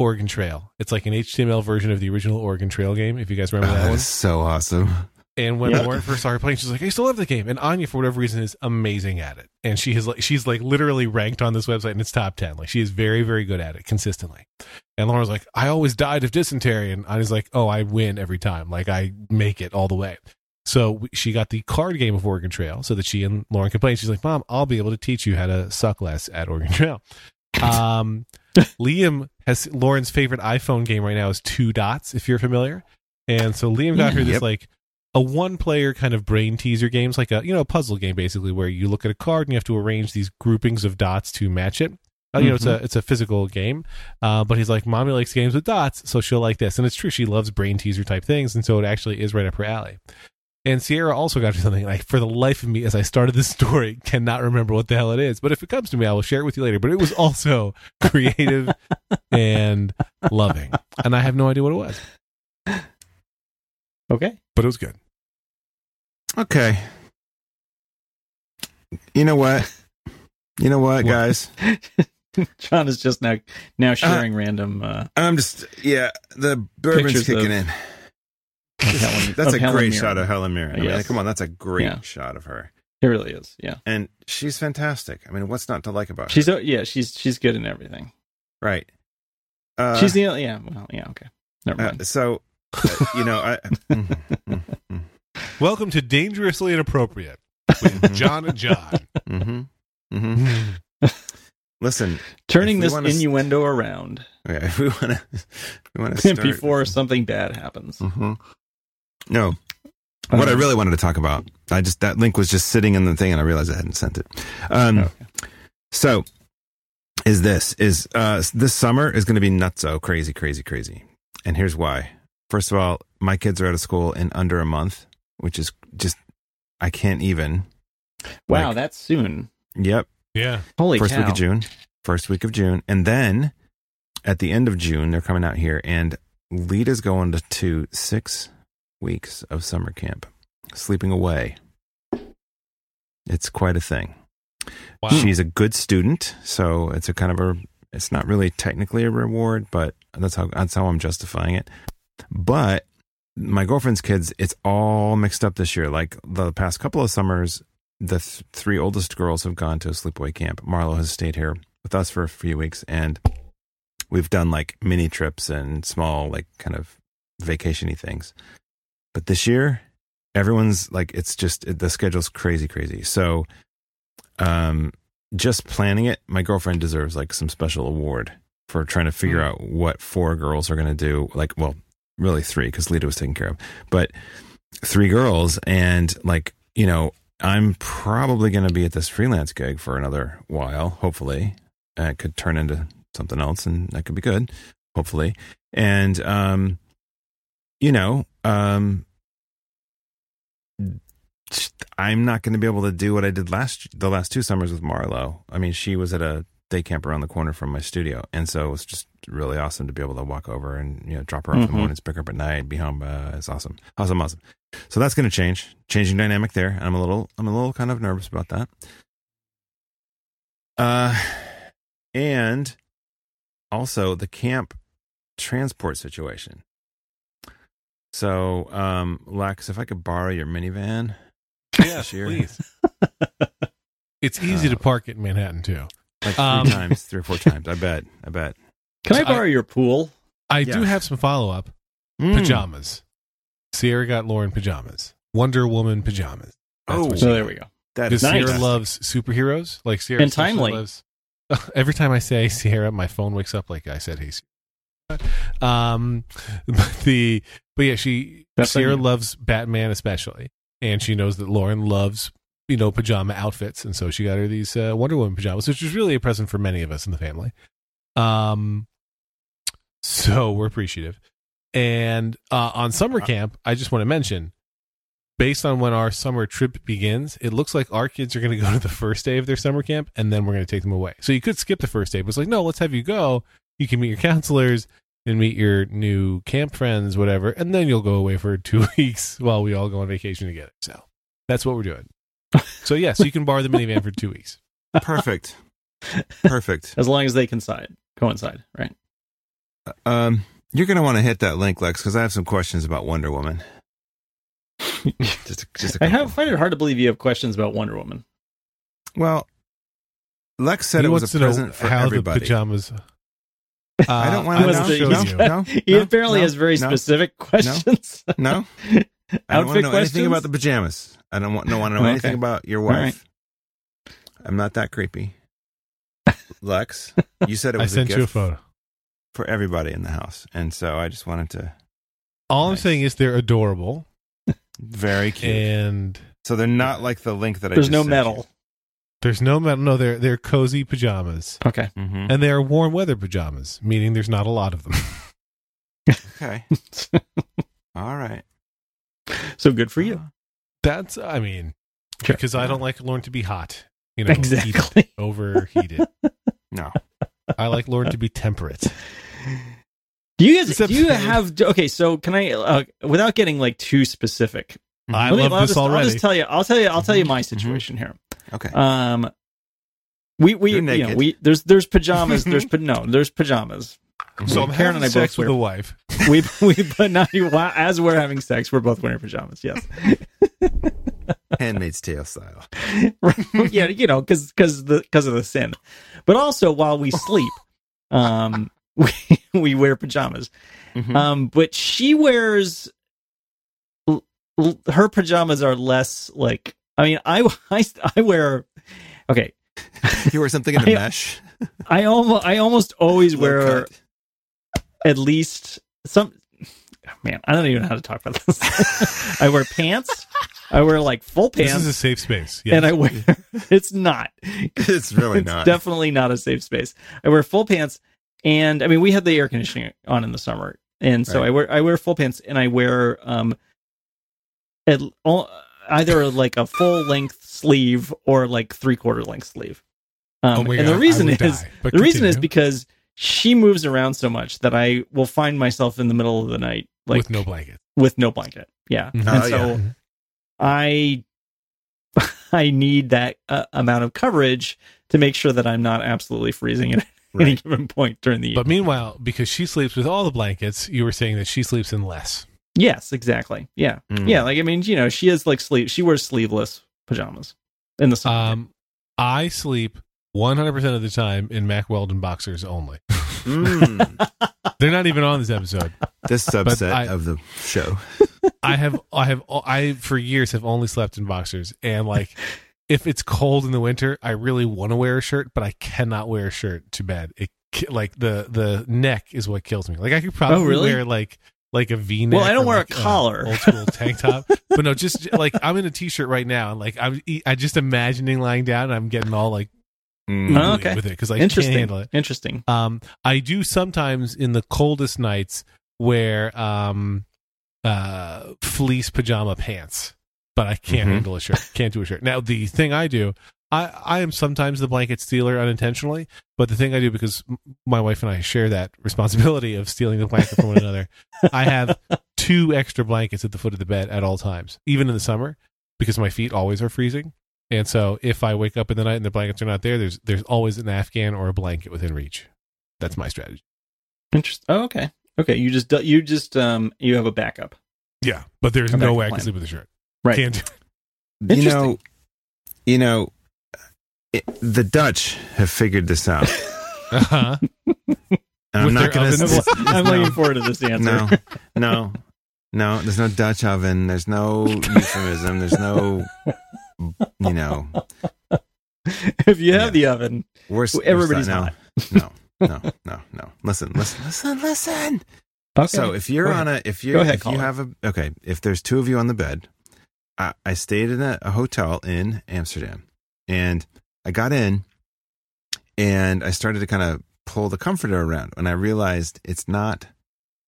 Oregon Trail. It's like an HTML version of the original Oregon Trail game, if you guys Oh, remember that that one. is so awesome. And when Yeah. Lauren first started playing, she's like, "I still love the game." And Anya, for whatever reason, is amazing at it. And she has like she's like literally ranked on this website and its top ten. Like she is very very good at it consistently. And Lauren's like, "I always died of dysentery," and Anya's like, "Oh, I win every time. Like I make it all the way." So she got the card game of Oregon Trail so that she and Lauren could play. And she's like, "Mom, I'll be able to teach you how to suck less at Oregon Trail." Um, Liam has Lauren's favorite iPhone game right now is Two Dots, if you're familiar. And so Liam got her this Yep. like a one player kind of brain teaser games, like a you know a puzzle game basically, where you look at a card and you have to arrange these groupings of dots to match it. Uh, you know, it's a it's a physical game, uh, but he's like, "Mommy likes games with dots, so she'll like this." And it's true, she loves brain teaser type things, and so it actually is right up her alley. And Sierra also got me something like, for the life of me, as I started this story, cannot remember what the hell it is. But if it comes to me, I will share it with you later. But it was also creative and loving, and I have no idea what it was, Okay. but it was good. Okay. You know what? You know what, What? guys? John is just now now sharing random. Uh, I'm just yeah, the bourbon's Pictures kicking of- Helen- That's of a Helen great Mirren. shot of Helen Mirren. I mean, Yes. come on, that's a great Yeah. shot of her, It really is. Yeah, and she's fantastic. I mean, what's not to like about she's her? uh, yeah she's she's good in everything. right. Uh, she's the yeah well yeah okay never uh, so uh, you know I. mm, mm, mm, Welcome to Dangerously Inappropriate with John and John. mhm, mhm. Listen, Turning this wanna innuendo around okay, if we want to, we want to start before something bad happens. Mhm. No, what I Um, really wanted to talk about, I just that link was just sitting in the thing, and I realized I hadn't sent it. Um, Okay. So, is this is uh this summer is going to be nutso crazy, crazy, crazy, and here's why. First of all, my kids are out of school in under a month, which is just I can't even. Wow, Like- that's soon. Yep, Yeah. Holy first cow! week of June. First week of June, and then at the end of June, they're coming out here, and Lita's going to, to six weeks of summer camp, sleeping away. It's quite a thing. Wow. She's a good student, so it's a kind of a. It's not really technically a reward, but that's how that's how I'm justifying it. But my girlfriend's kids, it's all mixed up this year. Like the past couple of summers, the th- three oldest girls have gone to a sleepaway camp. Marlo has stayed here with us for a few weeks, and we've done like mini trips and small, like kind of vacationy things. But this year, everyone's like, it's just it, the schedule's crazy, crazy. So, um, just planning it, my girlfriend deserves like some special award for trying to figure Hmm. out what four girls are going to do. Like, well, really three because Lita was taken care of, but three girls and like you know i'm probably going to be at this freelance gig for another while hopefully uh, it could turn into something else and that could be good hopefully and um you know um i'm not going to be able to do what i did last the last two summers with marlo. I mean she was at a day camp around the corner from my studio and so it was just really awesome to be able to walk over and you know drop her off in the Mhm. mornings pick her up at night be home uh, it's awesome awesome awesome. So that's going to change changing dynamic there and i'm a little i'm a little kind of nervous about that. Uh and also the camp transport situation so um lex if i could borrow your minivan Yes, Sure. please. It's easy Uh, to park it in Manhattan too. like three Um, times three or four times i bet i bet Can I So I- borrow your pool? I Yeah. do have some follow up Mm. pajamas. Sierra got Lauren pajamas. Wonder Woman pajamas. That's Oh. So there we go. that Because is Nice. Sierra loves superheroes. Like Sierra And especially timely. loves. Every time I say Sierra, my phone wakes up like I said, "Hey." Sierra. Um, but the but yeah, she That's Sierra loves Batman especially, and she knows that Lauren loves you know pajama outfits, and so she got her these uh, Wonder Woman pajamas, which is really a present for many of us in the family. Um, so we're appreciative. And uh, on summer camp, I just want to mention, based on when our summer trip begins, it looks like our kids are going to go to the first day of their summer camp, and then we're going to take them away. So you could skip the first day, but it's like, no, let's have you go. You can meet your counselors and meet your new camp friends, whatever, and then you'll go away for two weeks while we all go on vacation together. So that's what we're doing. So yes, you can borrow the minivan for two weeks. perfect perfect As long as they coincide, coincide, right? um you're going to want to hit that link lex because i have some questions about wonder woman just a, just a I have find it hard to believe you have questions about Wonder Woman. well lex said he it was wants a to know present for how everybody the pajamas. I don't Uh, wanna I'll know. show No, you. no. he no, apparently no, has very no, specific questions. no I don't want to know questions? anything about the pajamas. I don't want, don't want to know Okay. anything about your All wife. I'm not that creepy. Lex, you said it I was a sent gift you a photo. for everybody in the house, and so I just wanted to. All I'm saying is they're adorable, Very cute. and so they're not like the link that I. There's just no sent metal. There's no metal. No, they're they're cozy pajamas, Okay. You. Mhm. and they are warm weather pajamas, meaning there's not a lot of them. Okay. All right. so good for you. That's, I mean, Sure. because I don't like Lauren to be hot. You know, heated, Exactly. overheated. No. I like Lauren to be temperate. Do you guys? Except- do you have? Okay, so can I, uh, without getting like too specific? I let me- love I'll this just, I'll just tell you. I'll tell you. I'll tell you Mhm, my mhm. situation here. Okay. Um, We we You're you know, we there's there's pajamas. There's pa- no there's pajamas. So I'm Karen having and I sex both with wear- a wife. We we but not as we're having sex. We're both wearing pajamas. Yes. Handmaid's Tale style. yeah, you know, because because the because of the sin, but also while we sleep, um, we we wear pajamas. Mhm. Um, but she wears l- l- her pajamas are less like. I mean, I I I wear. Okay, you wear something in the I- mesh. I almost I almost always wear cut. at least some. Man, I don't even know how to talk about this. I wear pants. I wear like full pants. This is a safe space. Yes. and I wear. It's not. It's really it's not. definitely not a safe space. I wear full pants, and I mean we have the air conditioning on in the summer, and so Right. I wear I wear full pants, and I wear um, at, all- either like a full length sleeve or like three quarter length sleeve. Um, Oh my and God, the reason is die. But the reason is because she moves around so much that I will find myself in the middle of the night like with no blanket. with no blanket. Yeah, Mhm. and Oh, so yeah. I I need that uh, amount of coverage to make sure that I'm not absolutely freezing at any given point during the But meanwhile, because she sleeps with all the blankets, you were saying that she sleeps in less. Yes, exactly. Yeah, Mm. yeah. Like I mean, you know, she is like sleep. She wears sleeveless pajamas in the summer. Um, I sleep 100% of the time in Mack Weldon boxers only. Mm. They're not even on this episode. This subset I- of the show. I have, I have, I for years have only slept in boxers, and like, if it's cold in the winter, I really want to wear a shirt, but I cannot wear a shirt to bed. It like the the neck is what kills me. Like I could probably Oh, really? wear like like a V neck. Well, I don't or, wear a like, collar. old school tank top, but no, just like I'm in a t-shirt right now, and like I'm I just imagining lying down, and I'm getting all like. Oh, okay. with it because I can't Interesting. handle it. Interesting. Um, I do sometimes in the coldest nights wear um, uh, fleece pajama pants, but I can't Mhm. handle a shirt. Can't do a shirt. Now the thing I do, I I am sometimes the blanket stealer unintentionally, but the thing I do because m- my wife and I share that responsibility of stealing the blanket from one another. I have two extra blankets at the foot of the bed at all times, even in the summer, because my feet always are freezing. And so if I wake up in the night and the blankets are not there, there's there's always an Afghan or a blanket within reach. That's my strategy. Interesting. Oh, okay. Okay. You just you just um you have a backup. Yeah, but there's A no backup way I plan. can sleep with a shirt. Right. Can't do. You know, you know, it, the Dutch have figured this out. Uh-huh. I'm not going to. I'm looking forward to this answer. No, no, no. There's no Dutch oven. There's no euphemism. There's no, you know, if you have Yeah. the oven, we're s- we're everybody's no, hot. no, no, no, no. Listen, listen, listen, listen. Okay. So if you're Go on a, if you Go ahead, if you caller. have a, okay, if there's two of you on the bed, I, I stayed in a, a hotel in Amsterdam, and I got in, and I started to kind of pull the comforter around, and I realized it's not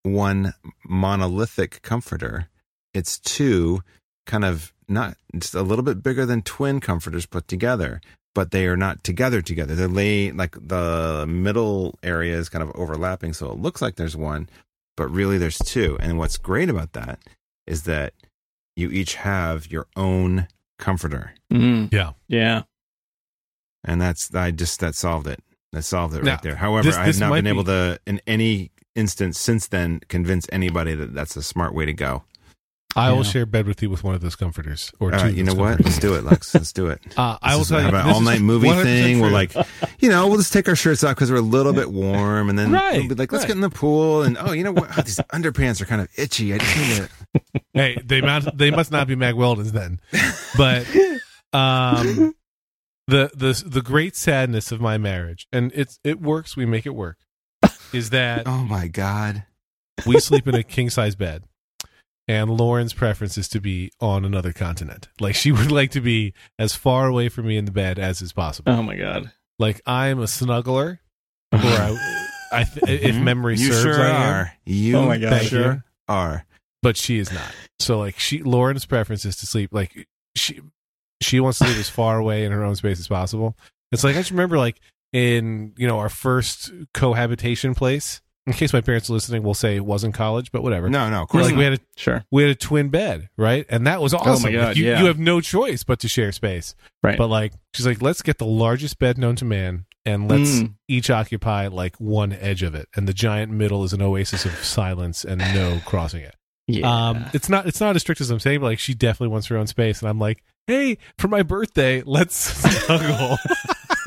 one monolithic comforter; it's two kind of not just a little bit bigger than twin comforters put together. But they are not together together. They're lay like the middle area is kind of overlapping, so it looks like there's one, but really there's two. And what's great about that is that you each have your own comforter. Mm, Yeah. yeah. And that's I just that solved it. That solved it Now, right there. However, this- I have not been able to in any instance since then convince anybody that that's a smart way to go. I will share bed with you with one of those comforters or All two. right, you know what? Let's do it, Lex. Let's do it. Uh, I will is tell you have an all night movie 100% thing. We're like, you know, we'll just take our shirts off because we're a little bit warm, and then Right, we'll be like, let's right. get in the pool. And oh, you know what? Oh, these underpants are kind of itchy. I just need to. hey, they mount, they must not be Mack Weldons then. But um, the the the great sadness of my marriage, and it's it works. We make it work. Is that Oh my god. we sleep in a king size bed, and Lauren's preference is to be on another continent. Like she would like to be as far away from me in the bed as is possible. Oh my god. Like I'm a snuggler, or I, I th- if Mhm. memory you serves, sure I am. are. You Oh my God. Sure you. are. but she is not. So like she Lauren's preference is to sleep like she she wants to live as far away in her own space as possible. It's like I just remember like in you know our first cohabitation place in case my parents are listening, we'll say it wasn't college, but whatever. No, no, of course like not. we had a Sure. we had a twin bed, right? And that was awesome. God, Like, you, yeah. you have no choice but to share space. Right. But like she's like, let's get the largest bed known to man and let's Mm. each occupy like one edge of it. And the giant middle is an oasis of silence and no crossing it. yeah. Um it's not it's not as strict as I'm saying, but like she definitely wants her own space. And I'm like, hey, for my birthday, let's snuggle.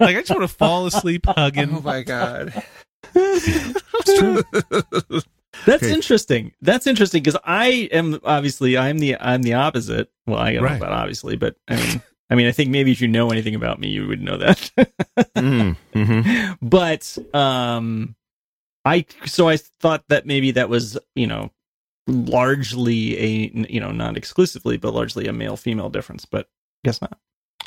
like I just want to fall asleep hugging. Oh my god. It's true. That's Okay. interesting. That's interesting because I am obviously I'm the I'm the opposite. Well, I don't Right. know about obviously, but I mean, I mean, I think maybe if you know anything about me, you would know that. Mm, mhm. but um, I so I thought that maybe that was you know largely a you know not exclusively but largely a male female difference, but guess not.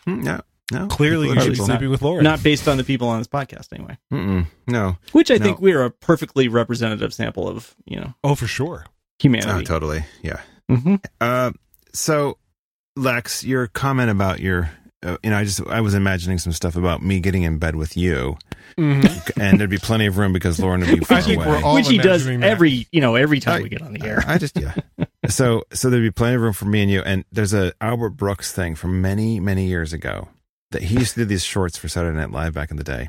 Mm, No, no. Clearly you should be people. sleeping with Lauren. Not based on the people on this podcast anyway. Mm-mm, no. Which I No. think we're a perfectly representative sample of you know oh, for sure. Oh, humanity. totally. Yeah. hmm Uh, so, Lex, your comment about your, uh, you know, I just I was imagining some stuff about me getting in bed with you, Mm-hmm. and there'd be plenty of room because Lauren would be far I think away. we're all Which he does that. every you know every time I- we get on the air. I just yeah. so so there'd be plenty of room for me and you. And there's a Albert Brooks thing from many many years ago that he used to do these shorts for Saturday Night Live back in the day.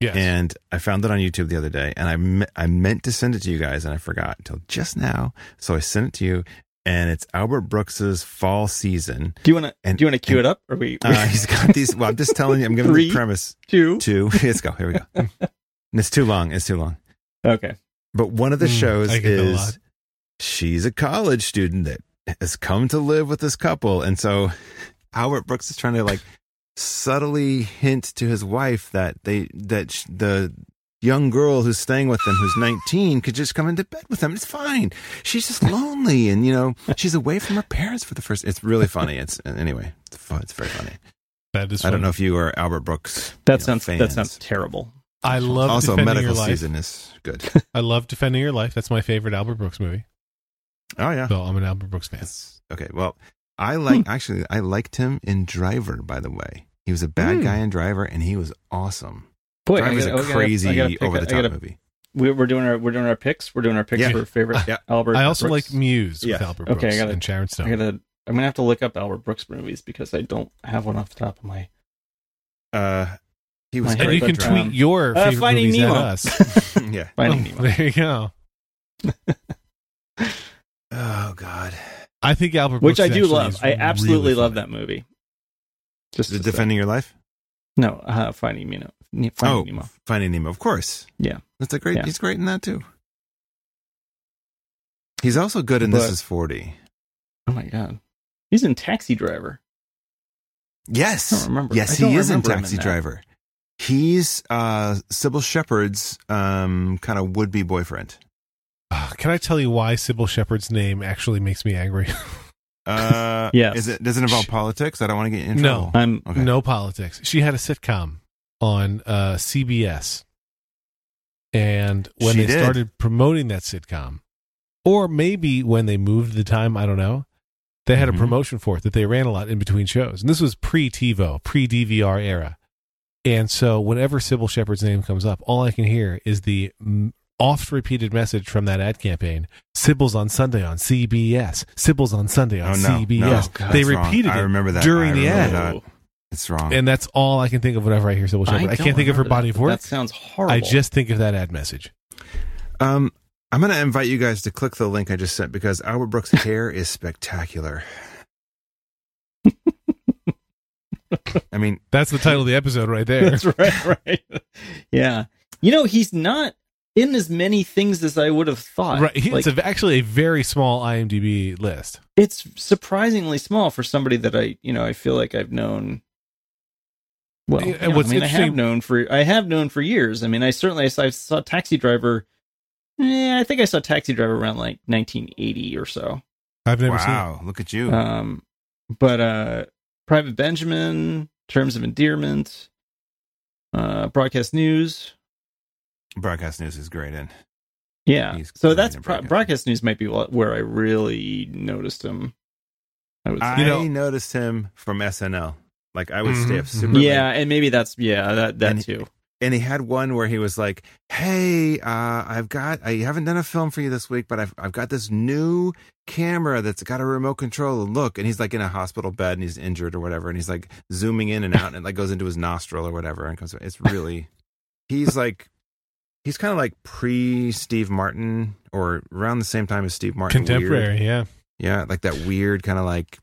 Yes. And I found it on YouTube the other day, and I me- I meant to send it to you guys, and I forgot until just now. So I sent it to you, and it's Albert Brooks's fall season. Do you want to And- do you want to cue and- it up? Or we, Uh, he's got these. Well, I'm just telling you. I'm giving you Three. the premise. two? Two. Let's go. Here we go. And it's too long. It's too long. Okay. But one of the Mm, shows I get that a is she's a college student that has come to live with this couple, and so Albert Brooks is trying to like subtly hint to his wife that they that sh- the young girl who's staying with them who's 19 could just come into bed with them it's fine she's just lonely and you know she's away from her parents for the first it's really funny it's anyway it's, fun, it's very funny that is i don't know if you are albert brooks That you know, sounds that sounds terrible. I love also defending medical your life. season is good I love defending your life. That's my favorite Albert Brooks movie. oh yeah So I'm an Albert Brooks fan. Yes. Okay. Well, I like actually I liked him in Driver. By the way, he was a bad Hmm. guy in Driver, and he was awesome. Boy, I Driver's gotta- I a gotta- crazy I gotta pick over a- the I top movie. we- We're doing our we're doing our picks. We're doing our picks Yeah. for favorite Yeah. Albert. I also Brooks. like Muse Yeah. with Albert Okay, I Brooks gotta- and Sharon Stone. I Stone. gotta. I'm gonna have to look up Albert Brooks movies because I don't have one off the top of my. Uh, he was My and you can but, tweet your uh, Finding movies Nemo. at us. yeah. Finding Oh, Nemo. There you go. Oh God. I think Albert which I do love. I absolutely really love that movie. Just The say. defending your life. No, uh, Finding Nemo. Ne- Finding oh, Nemo. Finding Nemo. Of course. Yeah. That's a great. Yeah. He's great in that too. He's also good in But- This Is Forty. Oh my god, he's in Taxi Driver. Yes. I don't remember. Yes, I don't he is in remember him in Taxi. Driver. He's uh Cybill Shepherd's um kind of would be boyfriend. Ah, can I tell you why Cybill Shepherd's name actually makes me angry? Uh, Yes. Is it does it involve politics? I don't want to get you in No. I'm Okay. No politics. She had a sitcom on uh, CBS. And when She they did. started promoting that sitcom, or maybe when they moved the time, I don't know, they had Mhm. a promotion for it that they ran a lot in between shows. And this was pre TiVo, pre DVR era. And so whenever Cybill Shepherd's name comes up, all I can hear is the oft repeated message from that ad campaign Cybill's on Sunday on CBS. Cybill's on Sunday Oh on no, CBS. no, they that's wrong. repeated I it remember that during I the remember ad. that. It's wrong. And that's all I can think of whenever I hear Cybill Shepherd. I, don't can't think of her body that, of work. That sounds horrible. I just think of that ad message. um, I'm going to invite you guys to click the link I just sent because Albert Brooks' hair is spectacular. I mean, That's the title of the episode right there. That's right, right. Yeah. You know, he's not in as many things as I would have thought. right. He- Like, it's a, actually a very small IMDb list. it's surprisingly small for somebody that I, you know, I feel like I've known. Well, Yeah, you know, what's I mean, I have known for I have known for years. I mean, I certainly I saw, I saw Taxi Driver. Eh, I think I saw Taxi Driver around like 1980 or so. I've never seen wow, look at you. Um, but uh, Private Benjamin, Terms of Endearment, uh, Broadcast News. Broadcast News is great in. Yeah. He's So that's in pro- broadcast. broadcast news might be where I really noticed him. I would say. I You know- noticed him from SNL. Like I would Mhm, stay up mhm. super yeah, late. and maybe that's yeah that that And- too. and he had one where he was like, "Hey, uh, I've got I haven't done a film for you this week, but I've I've got this new camera that's got a remote control. And look, and he's like in a hospital bed and he's injured or whatever, and he's like zooming in and out, and it like goes into his nostril or whatever, and comes. It's really, he's like, he's kind of like pre Steve Martin or around the same time as Steve Martin, weird. Contemporary, yeah. yeah, like that weird kind of like.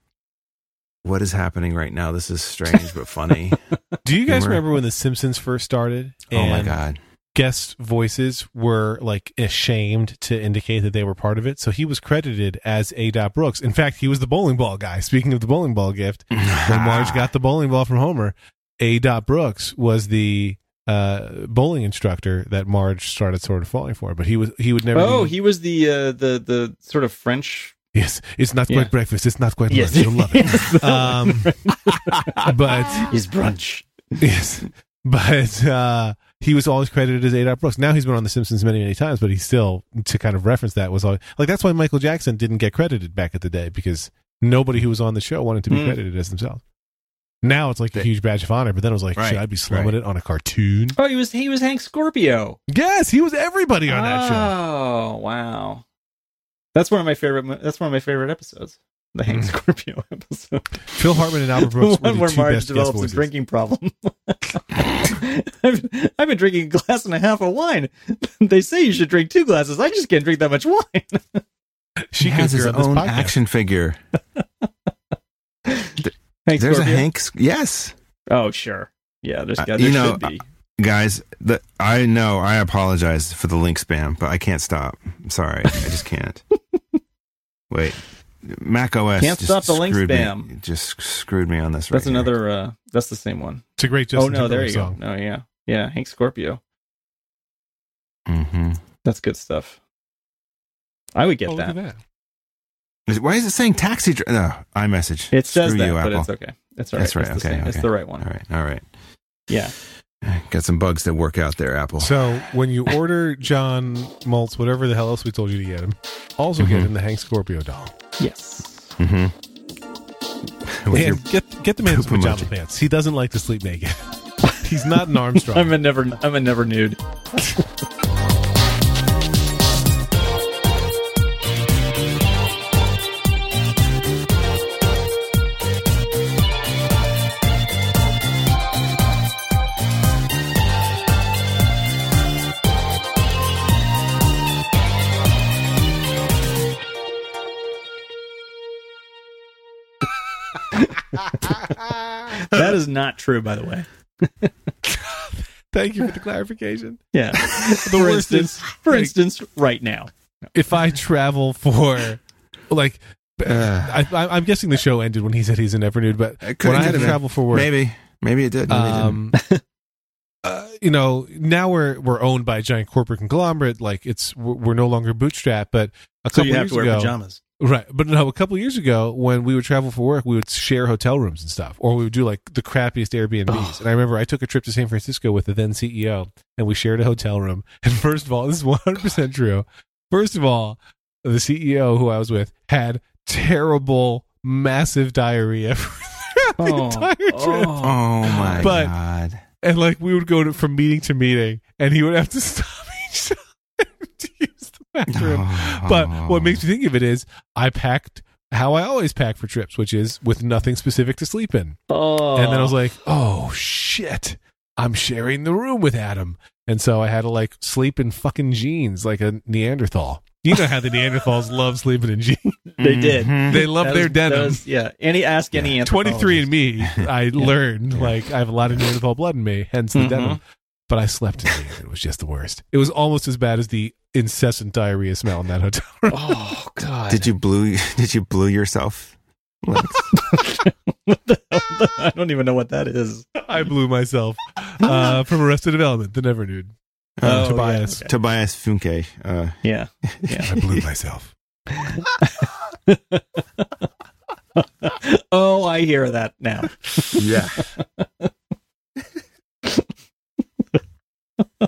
What is happening right now? This is strange but funny. Do you guys Humor. remember when The Simpsons first started? oh my god! Guest voices were like ashamed to indicate that they were part of it, so he was credited as A. Dot Brooks. In fact, he was the bowling ball guy. Speaking of the bowling ball gift, when Marge got the bowling ball from Homer, A. Dot Brooks was the uh, bowling instructor that Marge started sort of falling for. But he was he would never. Oh, be- he was the uh, the the sort of French. Yes, it's not Yeah. quite breakfast. It's not quite Yes. lunch. You'll love it. um, but it's brunch. Yes. But uh, he was always credited as A. Dot Brooks. Now he's been on The Simpsons many, many times, but he still, to kind of reference that, was always, like, that's why Michael Jackson didn't get credited back at the day because nobody who was on the show wanted to be Hmm. credited as themselves. Now it's like a huge badge of honor, but then it was like, Right, should I be slumming right. it on a cartoon? Oh, he was he was Hank Scorpio. Yes, he was everybody on that show. Oh wow, that's one of my favorite. That's one of my favorite episodes. The Hank Mm. Scorpio episode. Phil Hartman and Albert The Brooks were one the where two Marge best develops a drinking problem. I've, I've been drinking a glass and a half of wine. they say you should drink two glasses. I just can't drink that much wine. She he has could his on this own podcast. action figure. Hank There's a Scorpio? Hank. Yes, Oh sure. Yeah, there's Uh, got you there know, should be. Guys. The I know. I apologize for the link spam, but I can't stop. I'm sorry, I just can't. Wait, Mac OS Can't just stop the link screwed me- spam. Just screwed me on this. That's right here. another. uh That's the same one. It's a great oh Justin no, there you Timberlake go. song. No, yeah, yeah. Hank Scorpio. mm-hmm. That's good stuff. I would get Oh, look that. at that. Is- Why is it saying taxi? Dri- no, iMessage. It says Screw that, you, but Apple. it's okay. It's all right. That's right. It's the Okay. It's the right one. All right, all right. Yeah. Got some bugs that work out there, Apple. So when you order John Maltz, whatever the hell else we told you to get him, also get Mhm. him the Hank Scorpio doll. Yes. hmm And get get the man some poop pajama emoji. pants. He doesn't like to sleep naked. He's not an Armstrong. I'm a never. I'm a never nude. That is not true, by the way. Thank you for the clarification. Yeah. The for worst instance, is for like, instance, right now. if I travel for like. Uh, I, I, I'm guessing the show ended when he said he's an Evernude, but when I had to travel for work, maybe, maybe it did. Maybe it um, uh, you know, now we're we're owned by a giant corporate conglomerate. Like it's we're we're no longer bootstrapped. But a So couple you have years to wear ago, pajamas. Right? But no, a couple years ago, when we would travel for work, we would share hotel rooms and stuff, or we would do like the crappiest Airbnbs. Oh. And I remember I took a trip to San Francisco with the then CEO, and we shared a hotel room. And first of all, this is 100 percent true. First of all, the CEO who I was with had terrible, massive diarrhea for the Oh. entire trip. Oh. oh my But- god! and like we would go to, from meeting to meeting, and he would have to stop each time to use the. But what makes me think of it is I packed how I always pack for trips, which is with nothing specific to sleep in. Oh. And then I was like, oh shit, I'm sharing the room with Adam, and so I had to like sleep in fucking jeans like a Neanderthal. You know how the Neanderthals love sleeping in jeans. They did. Mhm. They love That their was- denim. was- yeah. Any ask any 23 and me, I learned like I have a lot of Neanderthal blood in me, hence the Mhm. denim. But I slept in it. It was just the worst. It was almost as bad as the incessant diarrhea smell in that hotel room. Oh God. Did you blue? Did you blue yourself? What the hell? I don't even know what that is. I blew myself uh, from Arrested Development, the Never Nude. Oh, Tobias. yeah, okay. Tobias Funke. Uh, Yeah. Yeah. I blew myself. oh, I hear that now. yeah.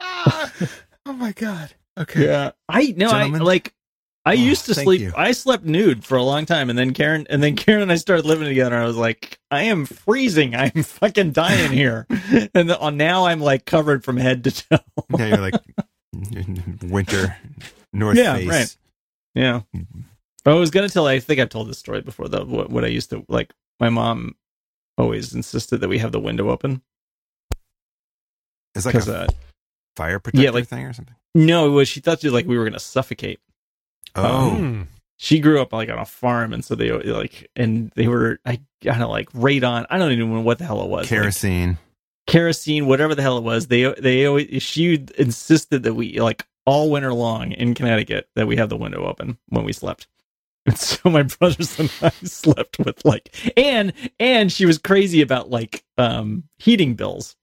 oh my god. Okay. Yeah. I no, I like I oh, used to sleep. you. I slept nude for a long time, and then Karen and then Karen and I started living together. And I was like, I am freezing. I'm fucking dying here. and the, uh, now I'm like covered from head to toe. Yeah, you're like winter North Yeah, Face. right. yeah. I was gonna tell. I think I've told this story before. Though what, what I used to like. My mom always insisted that we have the window open It's like a uh, fire protector like- thing or something. no, it was she thought like we were gonna suffocate. Oh, Hmm. she grew up like on a farm and so they like and they were i, kind of know like radon i don't even know what the hell it was like, kerosene. kerosene whatever the hell it was they they always she insisted that we like all winter long in connecticut that we have the window open when we slept and so my brothers and i slept with like and and she was crazy about like um heating bills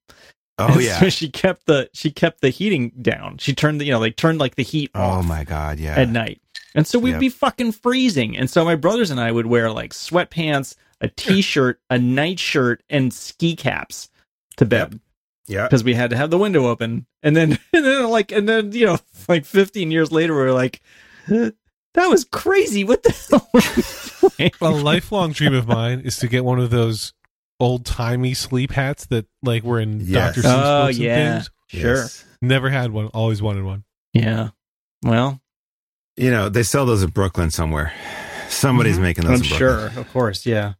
Oh yeah. so she kept the she kept the heating down she turned the you know like turned like the heat Oh off my god. Yeah. at night. And so we'd Yep. be fucking freezing. And so my brothers and I would wear like sweatpants, a t-shirt, a nightshirt, and ski caps to bed yeah. because we had to have the window open. And then, and then like, and then, you know, like 15 years later, we are like, that was crazy. What the hell A lifelong dream of mine is to get one of those old timey sleep hats that like were in Yes. Dr. Seuss Oh, books and yeah. things. Sure. Yes. Never had one. Always wanted one. Yeah. Well, You know, they sell those in Brooklyn somewhere. Somebody's Mhm. making those I'm in sure. Of course. Yeah.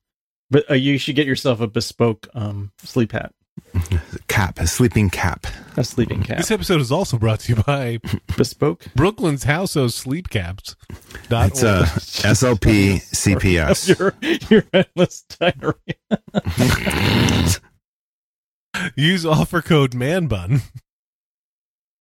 But uh, you should get yourself a bespoke um, sleep hat, Cap, a sleeping cap. a sleeping cap. This episode is also brought to you by bespoke. Brooklyn's House of Sleep Caps. Dot It's uh, SLP CPS. your your endless diarrhea. Use offer code MANBUN